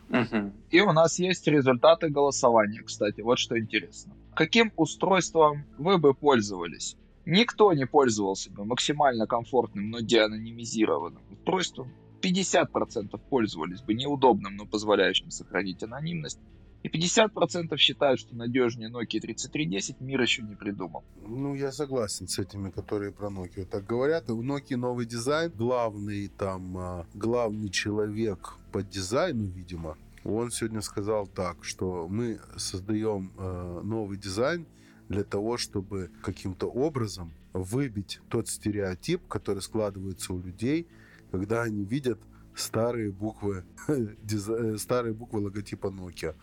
И у нас есть результаты голосования, кстати, вот что интересно. Каким устройством вы бы пользовались? Никто не пользовался бы максимально комфортным, но деанонимизированным устройством. 50% пользовались бы неудобным, но позволяющим сохранить анонимность. И 50% считают, что надежнее Nokia 3310 мир еще не придумал. Ну, я согласен с этими, которые про Nokia так говорят. У Nokia новый дизайн. Главный там, а, главный человек по дизайну, видимо, он сегодня сказал так, что мы создаем э, новый дизайн для того, чтобы каким-то образом выбить тот стереотип, который складывается у людей, когда они видят старые буквы, э, старые буквы логотипа Nokia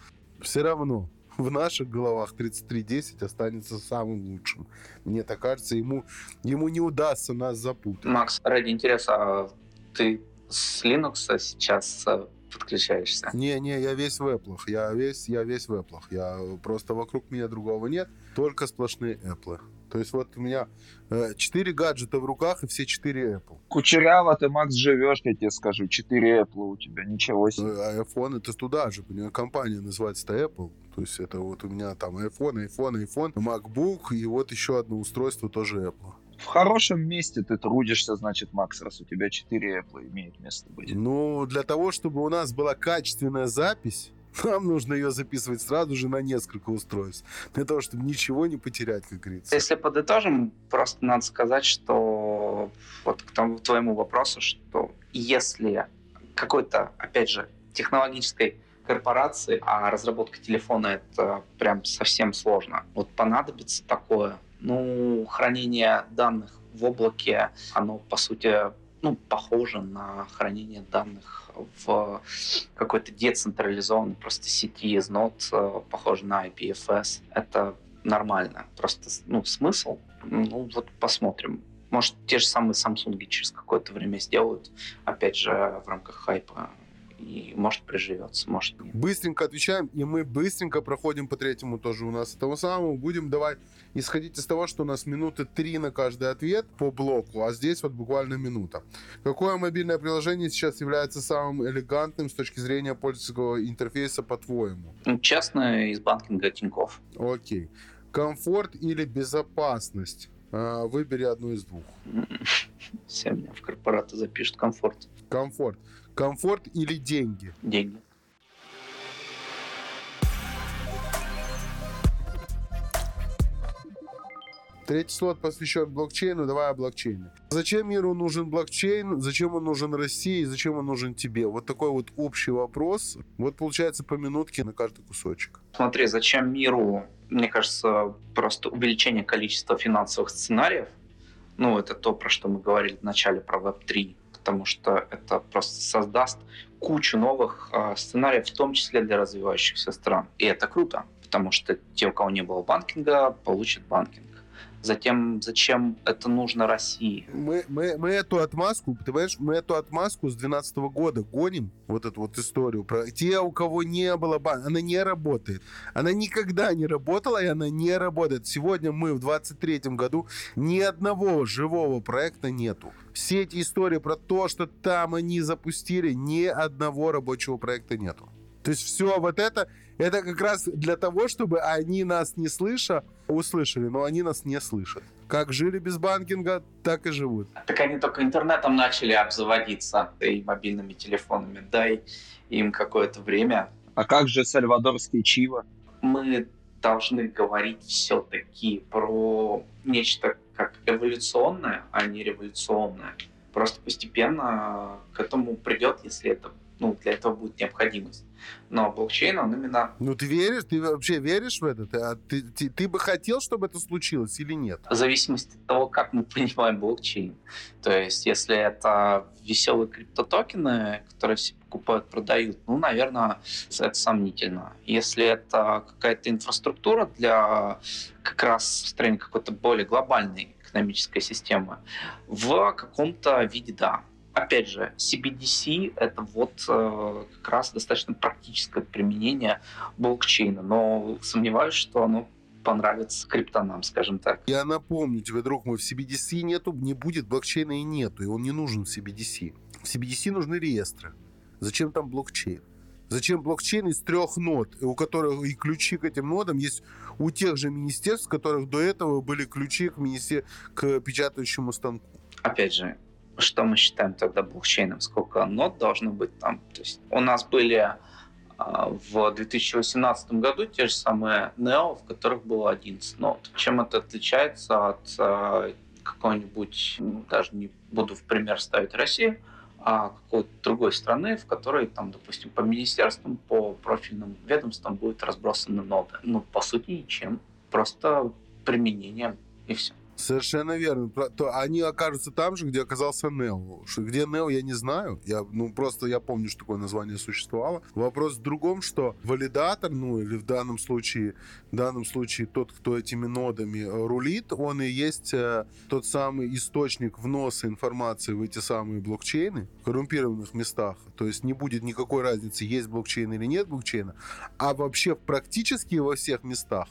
все равно в наших головах 3310 останется самым лучшим. Мне так кажется, ему, ему не удастся нас запутать. Макс, ради интереса, а ты с Linux сейчас э, подключаешься? Не, не, я весь в Apple. Я весь, я весь в Apple. Я просто вокруг меня другого нет, только сплошные Apple. То есть вот у меня э, 4 гаджета в руках и все 4 Apple. Кучеряво ты, Макс, живешь, я тебе скажу. 4 Apple у тебя, ничего себе. А iPhone это туда же, понимаешь, компания называется-то Apple. То есть это вот у меня там iPhone, iPhone, iPhone, MacBook и вот еще одно устройство тоже Apple. В хорошем месте ты трудишься, значит, Макс, раз у тебя 4 Apple имеет место быть. Ну, для того, чтобы у нас была качественная запись, нам нужно ее записывать сразу же на несколько устройств, для того, чтобы ничего не потерять, как говорится. Если подытожим, просто надо сказать, что вот к тому, твоему вопросу, что если какой-то, опять же, технологической корпорации, а разработка телефона это прям совсем сложно. Вот понадобится такое, ну, хранение данных в облаке, оно, по сути, ну, похоже на хранение данных в какой-то децентрализованной просто сети из нод, э, похоже на IPFS. Это нормально. Просто ну, смысл, ну вот посмотрим. Может, те же самые Samsung через какое-то время сделают, опять же, в рамках хайпа и может приживется, может нет. Быстренько отвечаем, и мы быстренько проходим по третьему тоже у нас того самого. Будем давай исходить из того, что у нас минуты три на каждый ответ по блоку, а здесь вот буквально минута. Какое мобильное приложение сейчас является самым элегантным с точки зрения пользовательского интерфейса, по-твоему? Ну, честно, из банкинга Тинькофф. Окей. Комфорт или безопасность? А, выбери одну из двух. Все меня в корпораты запишут. Комфорт. Комфорт. Комфорт или деньги? Деньги. Третий слот посвящен блокчейну. Давай о блокчейне. Зачем миру нужен блокчейн? Зачем он нужен России? Зачем он нужен тебе? Вот такой вот общий вопрос. Вот получается по минутке на каждый кусочек. Смотри, зачем миру? Мне кажется, просто увеличение количества финансовых сценариев. Ну, это то, про что мы говорили в начале про Web3 потому что это просто создаст кучу новых э, сценариев, в том числе для развивающихся стран. И это круто, потому что те, у кого не было банкинга, получат банкинг. Затем, зачем это нужно России? Мы, мы, мы эту отмазку, понимаешь, мы эту отмазку с 2012 года гоним, вот эту вот историю про те, у кого не было банка, она не работает. Она никогда не работала, и она не работает. Сегодня мы в 23 году ни одного живого проекта нету. Все эти истории про то, что там они запустили, ни одного рабочего проекта нету. То есть все вот это, это как раз для того, чтобы они нас не слыша, услышали, но они нас не слышат. Как жили без банкинга, так и живут. Так они только интернетом начали обзаводиться и мобильными телефонами. Дай им какое-то время. А как же сальвадорский Чива? Мы должны говорить все-таки про нечто как эволюционное, а не революционное. Просто постепенно к этому придет, если это ну, для этого будет необходимость. Но блокчейн, он именно... Ну, ты веришь? Ты вообще веришь в это? Ты, а ты, ты, ты бы хотел, чтобы это случилось или нет? В зависимости от того, как мы понимаем блокчейн. То есть, если это веселые криптотокены, которые все покупают, продают, ну, наверное, это сомнительно. Если это какая-то инфраструктура для как раз строения какой-то более глобальной экономической системы, в каком-то виде да. Опять же, CBDC — это вот э, как раз достаточно практическое применение блокчейна, но сомневаюсь, что оно понравится криптонам, скажем так. Я напомню тебе, друг мой, в CBDC нету, не будет блокчейна и нету, и он не нужен в CBDC. В CBDC нужны реестры. Зачем там блокчейн? Зачем блокчейн из трех нод, у которых и ключи к этим нодам есть у тех же министерств, у которых до этого были ключи к, министер... к печатающему станку? Опять же, что мы считаем тогда блокчейном? Сколько нод должно быть там? То есть у нас были а, в 2018 году те же самые NEO, в которых было 11 нод. Чем это отличается от а, какой-нибудь, даже не буду в пример ставить России, а какой-то другой страны, в которой, там, допустим, по министерствам, по профильным ведомствам будет разбросаны ноды. Ну, по сути, ничем. Просто применением и все. Совершенно верно. То они окажутся там же, где оказался Нео. Где Нео, я не знаю. Я, ну, просто я помню, что такое название существовало. Вопрос в другом, что валидатор, ну, или в данном случае, в данном случае тот, кто этими нодами э, рулит, он и есть э, тот самый источник вноса информации в эти самые блокчейны в коррумпированных местах. То есть не будет никакой разницы, есть блокчейн или нет блокчейна. А вообще практически во всех местах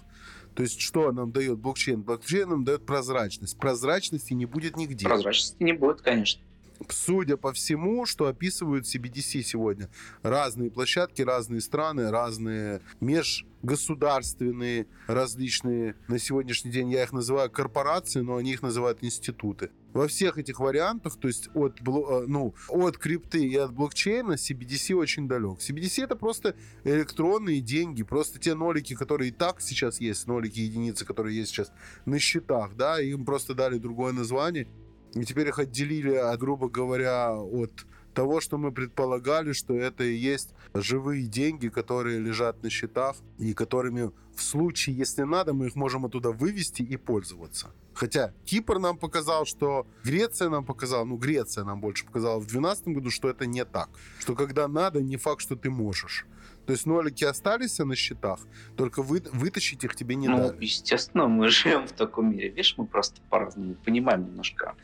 то есть что нам дает блокчейн? Блокчейн нам дает прозрачность. Прозрачности не будет нигде. Прозрачности не будет, конечно. Судя по всему, что описывают CBDC сегодня, разные площадки, разные страны, разные межгосударственные, различные, на сегодняшний день я их называю корпорации, но они их называют институты. Во всех этих вариантах, то есть от, э, ну, от крипты и от блокчейна CBDC очень далек. CBDC это просто электронные деньги, просто те нолики, которые и так сейчас есть, нолики единицы, которые есть сейчас на счетах, да, им просто дали другое название, и теперь их отделили, грубо говоря, от того, что мы предполагали, что это и есть живые деньги, которые лежат на счетах и которыми в случае, если надо, мы их можем оттуда вывести и пользоваться. Хотя Кипр нам показал, что Греция нам показала, ну Греция нам больше показала в 2012 году, что это не так. Что когда надо, не факт, что ты можешь. То есть нолики остались на счетах, только вы, вытащить их тебе не ну, дали. естественно, мы живем в таком мире. Видишь, мы просто по-разному понимаем немножко.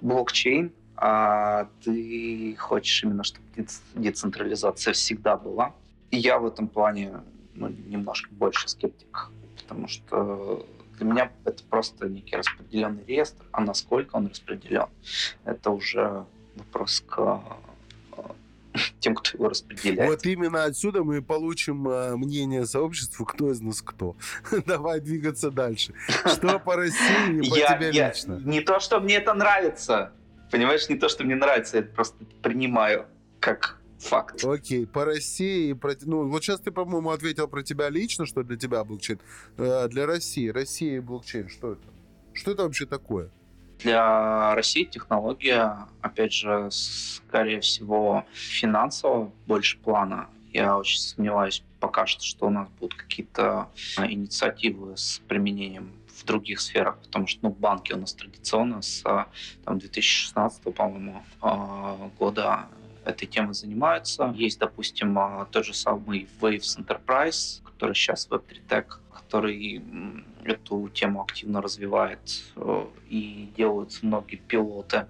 Блокчейн а ты хочешь именно, чтобы децентрализация всегда была. И я в этом плане ну, немножко больше скептик, потому что для меня это просто некий распределенный реестр, а насколько он распределен, это уже вопрос к тем, кто его распределяет. Вот именно отсюда мы получим э, мнение сообщества, кто из нас кто. Давай двигаться дальше. Что по России и по я, тебе я, лично? Не то, что мне это нравится, Понимаешь, не то, что мне нравится, я это просто принимаю как факт. Окей, по России, про, ну вот сейчас ты, по-моему, ответил про тебя лично, что для тебя блокчейн. Э, для России, Россия и блокчейн, что это? Что это вообще такое? Для России технология, опять же, скорее всего, финансово больше плана. Я очень сомневаюсь пока что, что у нас будут какие-то инициативы с применением в других сферах, потому что ну, банки у нас традиционно с там, 2016, по-моему, а, года этой темой занимаются. Есть, допустим, а, тот же самый Waves Enterprise, который сейчас Web3 Tech, который эту тему активно развивает э, и делаются многие пилоты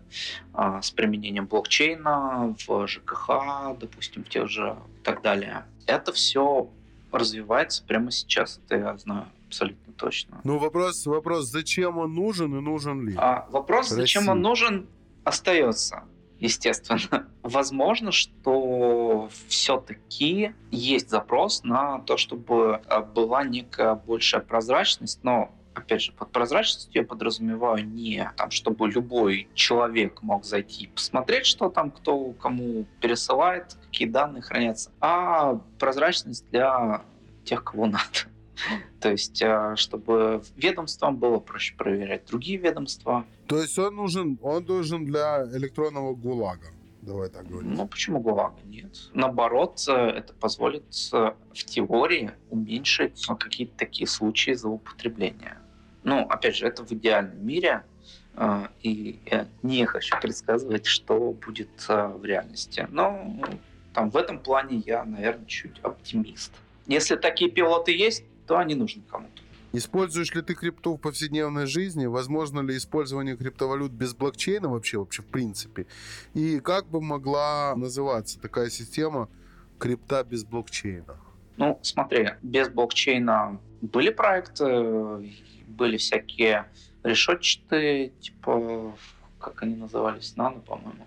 а, с применением блокчейна в ЖКХ, допустим, в тех же и так далее. Это все развивается прямо сейчас, это я знаю абсолютно точно. Ну, вопрос, вопрос, зачем он нужен и нужен ли? А, вопрос, России. зачем он нужен, остается, естественно. Возможно, что все-таки есть запрос на то, чтобы а, была некая большая прозрачность, но опять же, под прозрачностью я подразумеваю не там, чтобы любой человек мог зайти и посмотреть, что там кто кому пересылает, какие данные хранятся, а прозрачность для тех, кого надо. То есть, а, чтобы ведомствам было проще проверять другие ведомства. То есть он нужен, он нужен для электронного ГУЛАГа Давай так говорим. Ну, почему ГУЛАГ? Нет. Наоборот, э, это позволит э, в теории уменьшить э, какие-то такие случаи злоупотребления. Ну, опять же, это в идеальном мире, и я не хочу предсказывать, что будет в реальности. Но там в этом плане я, наверное, чуть оптимист. Если такие пилоты есть, то они нужны кому-то. Используешь ли ты крипту в повседневной жизни? Возможно ли использование криптовалют без блокчейна вообще, вообще в принципе? И как бы могла называться такая система крипта без блокчейна? Ну, смотри, без блокчейна были проекты, были всякие решетчатые, типа, как они назывались, нано, по-моему,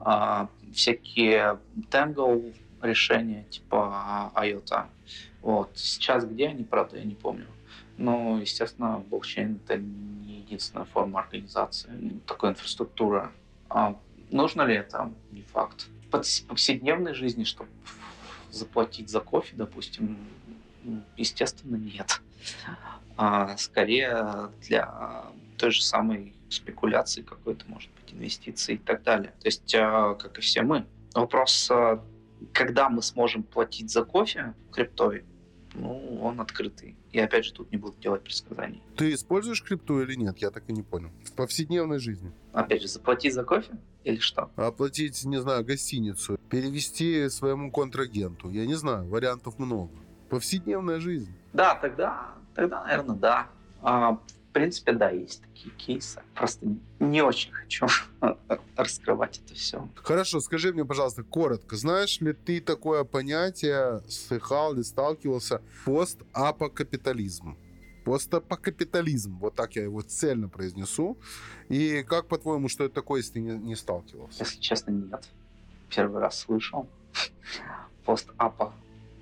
а, всякие Tangle решения, типа IOTA. Вот. Сейчас где они, правда, я не помню. Но, естественно, блокчейн — это не единственная форма организации ну, такой инфраструктуры. А нужно ли это? Не факт. В повседневной жизни, чтобы заплатить за кофе, допустим, естественно, нет. А скорее для той же самой спекуляции какой-то, может быть, инвестиции и так далее. То есть, а, как и все мы. Вопрос, а, когда мы сможем платить за кофе криптой, ну, он открытый. И опять же, тут не буду делать предсказаний. Ты используешь крипту или нет? Я так и не понял. В повседневной жизни. Опять же, заплатить за кофе или что? Оплатить, не знаю, гостиницу. Перевести своему контрагенту. Я не знаю, вариантов много. Повседневная жизнь. Да, тогда, тогда, наверное, да. А, в принципе, да, есть такие кейсы. Просто не очень хочу раскрывать это все. Хорошо, скажи мне, пожалуйста, коротко, знаешь ли ты такое понятие, слыхал ли, сталкивался, постапокапитализм? Постапокапитализм, вот так я его цельно произнесу. И как, по-твоему, что это такое, если ты не, не сталкивался? Если честно, нет. Первый раз слышал. Постапо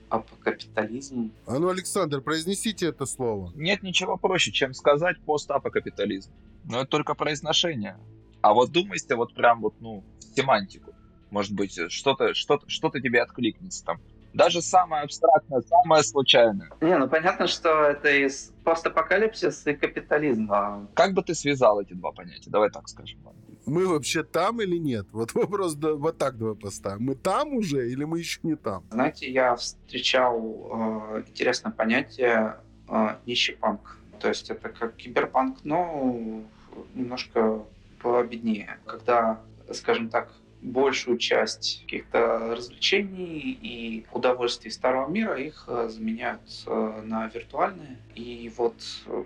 апокапитализм. А ну, Александр, произнесите это слово. Нет ничего проще, чем сказать постапокапитализм. Но это только произношение. А вот думайте вот прям вот, ну, в семантику. Может быть, что-то что что тебе откликнется там. Даже самое абстрактное, самое случайное. Не, ну понятно, что это из постапокалипсис и капитализма. Как бы ты связал эти два понятия? Давай так скажем. Мы вообще там или нет? Вот вопрос да, вот так давай поставим. Мы там уже или мы еще не там? Знаете, я встречал э, интересное понятие э, нищий панк. То есть это как киберпанк, но немножко победнее. Когда, скажем так, большую часть каких-то развлечений и удовольствий старого мира их э, заменяют э, на виртуальные. И вот э,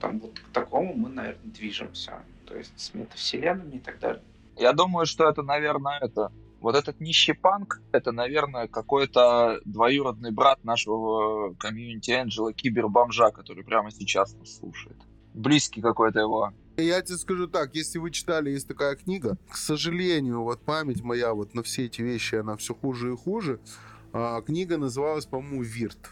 там вот к такому мы, наверное, движемся. То есть с метавселенными и так далее. Я думаю, что это, наверное, это вот этот нищий панк, это, наверное, какой-то двоюродный брат нашего комьюнити Энджела Кибербомжа, который прямо сейчас нас слушает. Близкий какой-то его я тебе скажу так, если вы читали, есть такая книга, к сожалению, вот память моя вот на все эти вещи, она все хуже и хуже. А, книга называлась, по-моему, «Вирт».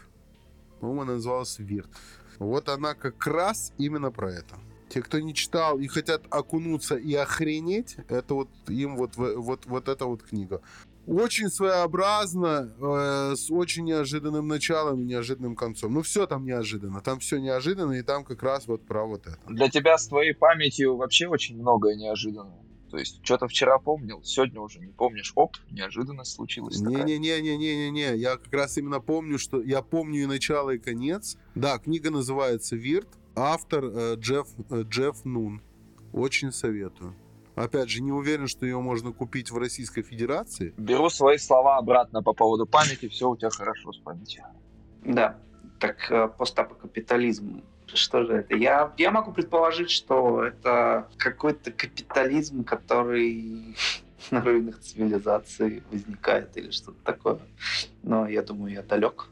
По-моему, она называлась «Вирт». Вот она как раз именно про это. Те, кто не читал и хотят окунуться и охренеть, это вот им вот, вот, вот эта вот книга. Очень своеобразно, э, с очень неожиданным началом и неожиданным концом. Ну, все там неожиданно. Там все неожиданно, и там как раз вот про вот это. Для тебя с твоей памятью вообще очень многое неожиданно. То есть, что-то вчера помнил, сегодня уже не помнишь. Оп, неожиданность случилась. Не-не-не-не-не-не. Я как раз именно помню, что я помню и начало, и конец. Да, книга называется «Вирт». Автор э, Джефф, э, Джефф Нун. Очень советую. Опять же, не уверен, что ее можно купить в Российской Федерации. Беру свои слова обратно по поводу памяти. Все у тебя хорошо с памятью. Да. Так э, постапокапитализм что же это? Я, я могу предположить, что это какой-то капитализм, который на руинах цивилизации возникает или что-то такое. Но я думаю, я далек.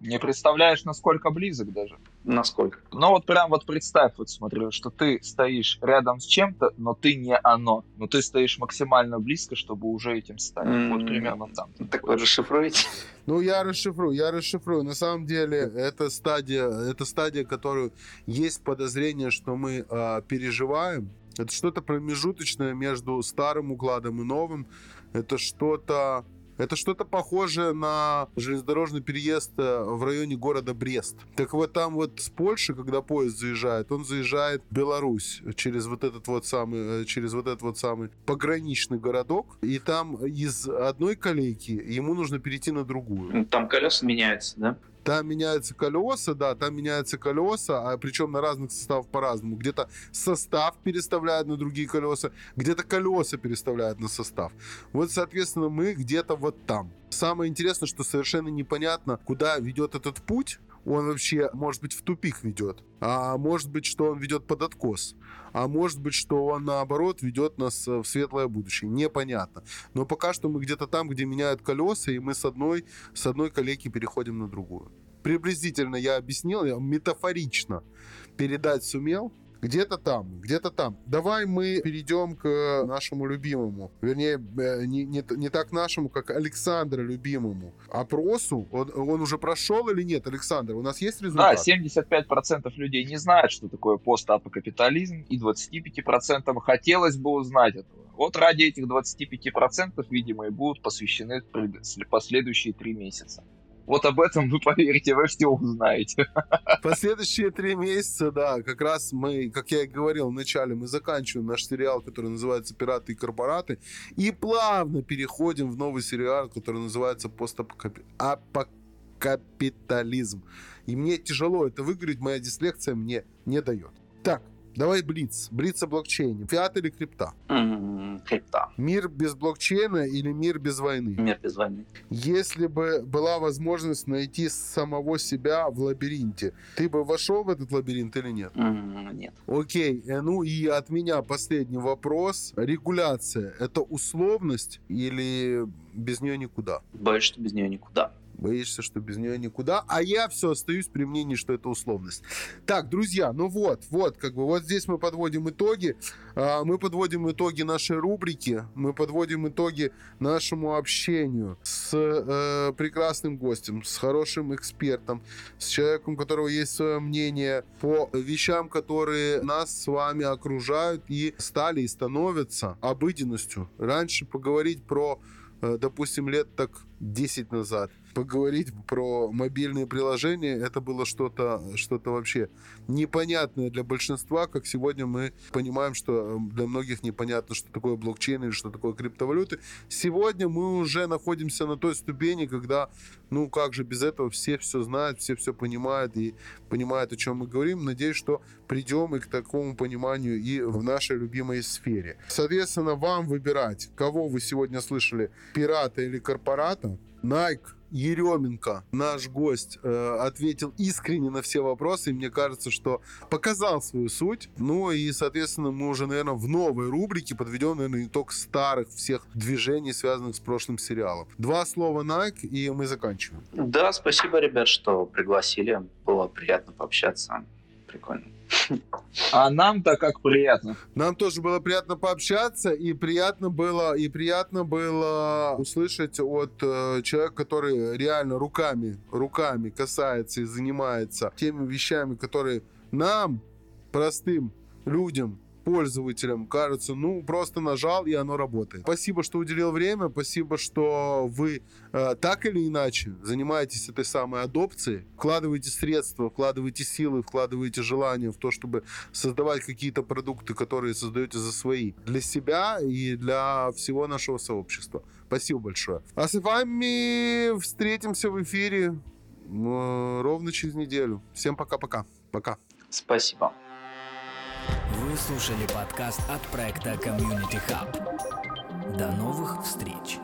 Не представляешь, насколько близок даже. Насколько? Ну вот прям вот представь, вот смотри, что ты стоишь рядом с чем-то, но ты не оно. Но ты стоишь максимально близко, чтобы уже этим стать. Mm-hmm. Вот примерно там. Так вы расшифруете? Ну, я расшифрую, я расшифрую. На самом деле, это стадия, это стадия, которую есть подозрение, что мы э, переживаем. Это что-то промежуточное между старым укладом и новым. Это что-то Это что-то похожее на железнодорожный переезд э, в районе города Брест. Так вот там вот с Польши, когда поезд заезжает, он заезжает в Беларусь через вот этот вот самый, э, через вот этот вот самый пограничный городок, и там из одной колейки ему нужно перейти на другую. Там колеса меняются, да? Там меняются колеса, да, там меняются колеса, а причем на разных составах по-разному. Где-то состав переставляют на другие колеса, где-то колеса переставляют на состав. Вот, соответственно, мы где-то вот там. Самое интересное, что совершенно непонятно, куда ведет этот путь. Он вообще, может быть, в тупик ведет. А может быть, что он ведет под откос. А может быть, что он, наоборот, ведет нас в светлое будущее. Непонятно. Но пока что мы где-то там, где меняют колеса, и мы с одной, с одной колейки переходим на другую. Приблизительно я объяснил, я метафорично передать сумел. Где-то там, где-то там. Давай мы перейдем к нашему любимому. Вернее, э, не, не, не так нашему, как Александра любимому. Опросу. Он, он уже прошел или нет, Александр? У нас есть результат? Да, 75% людей не знают, что такое постапокапитализм, и 25% хотелось бы узнать этого. Вот ради этих 25%, видимо, и будут посвящены последующие три месяца. Вот об этом вы поверите, вы все узнаете. Последующие три месяца, да, как раз мы, как я и говорил вначале, мы заканчиваем наш сериал, который называется «Пираты и корпораты», и плавно переходим в новый сериал, который называется «Постапокапитализм». И мне тяжело это выговорить, моя дислекция мне не дает. Так, Давай Блиц. Блиц о блокчейне. Фиат или крипта? Крипта. Мир без блокчейна или мир без войны? Мир без войны. Если бы была возможность найти самого себя в лабиринте, ты бы вошел в этот лабиринт или нет? Нет. Окей. Э, ну и от меня последний вопрос. Регуляция – это условность или без нее никуда? Боюсь, что без нее никуда боишься, что без нее никуда, а я все остаюсь при мнении, что это условность. Так, друзья, ну вот, вот, как бы, вот здесь мы подводим итоги, а, мы подводим итоги нашей рубрики, мы подводим итоги нашему общению с э, прекрасным гостем, с хорошим экспертом, с человеком, у которого есть свое мнение по вещам, которые нас с вами окружают и стали и становятся обыденностью. Раньше поговорить про э, допустим, лет так 10 назад поговорить про мобильные приложения, это было что-то что вообще непонятное для большинства, как сегодня мы понимаем, что эм, для многих непонятно, что такое блокчейн или что такое криптовалюты. Сегодня мы уже находимся на той ступени, когда, ну как же без этого, все все знают, все все понимают и понимают, о чем мы говорим. Надеюсь, что придем и к такому пониманию и в нашей любимой сфере. Соответственно, вам выбирать, кого вы сегодня слышали, пирата или корпората. Nike Еременко, наш гость, э, ответил искренне на все вопросы. И мне кажется, что показал свою суть. Ну и, соответственно, мы уже, наверное, в новой рубрике подведем, наверное, итог старых всех движений, связанных с прошлым сериалом. Два слова Nike, и мы заканчиваем. Да, спасибо, ребят, что пригласили. Было приятно пообщаться. Прикольно. А нам-то как приятно. Нам тоже было приятно пообщаться, и приятно было, и приятно было услышать от э, человека, который реально руками, руками касается и занимается теми вещами, которые нам, простым людям, пользователям кажется, ну, просто нажал, и оно работает. Спасибо, что уделил время, спасибо, что вы э, так или иначе занимаетесь этой самой адопцией, вкладываете средства, вкладываете силы, вкладываете желание в то, чтобы создавать какие-то продукты, которые создаете за свои, для себя и для всего нашего сообщества. Спасибо большое. А с вами встретимся в эфире э, ровно через неделю. Всем пока-пока. Пока. Спасибо. Вы слушали подкаст от проекта Community Hub. До новых встреч!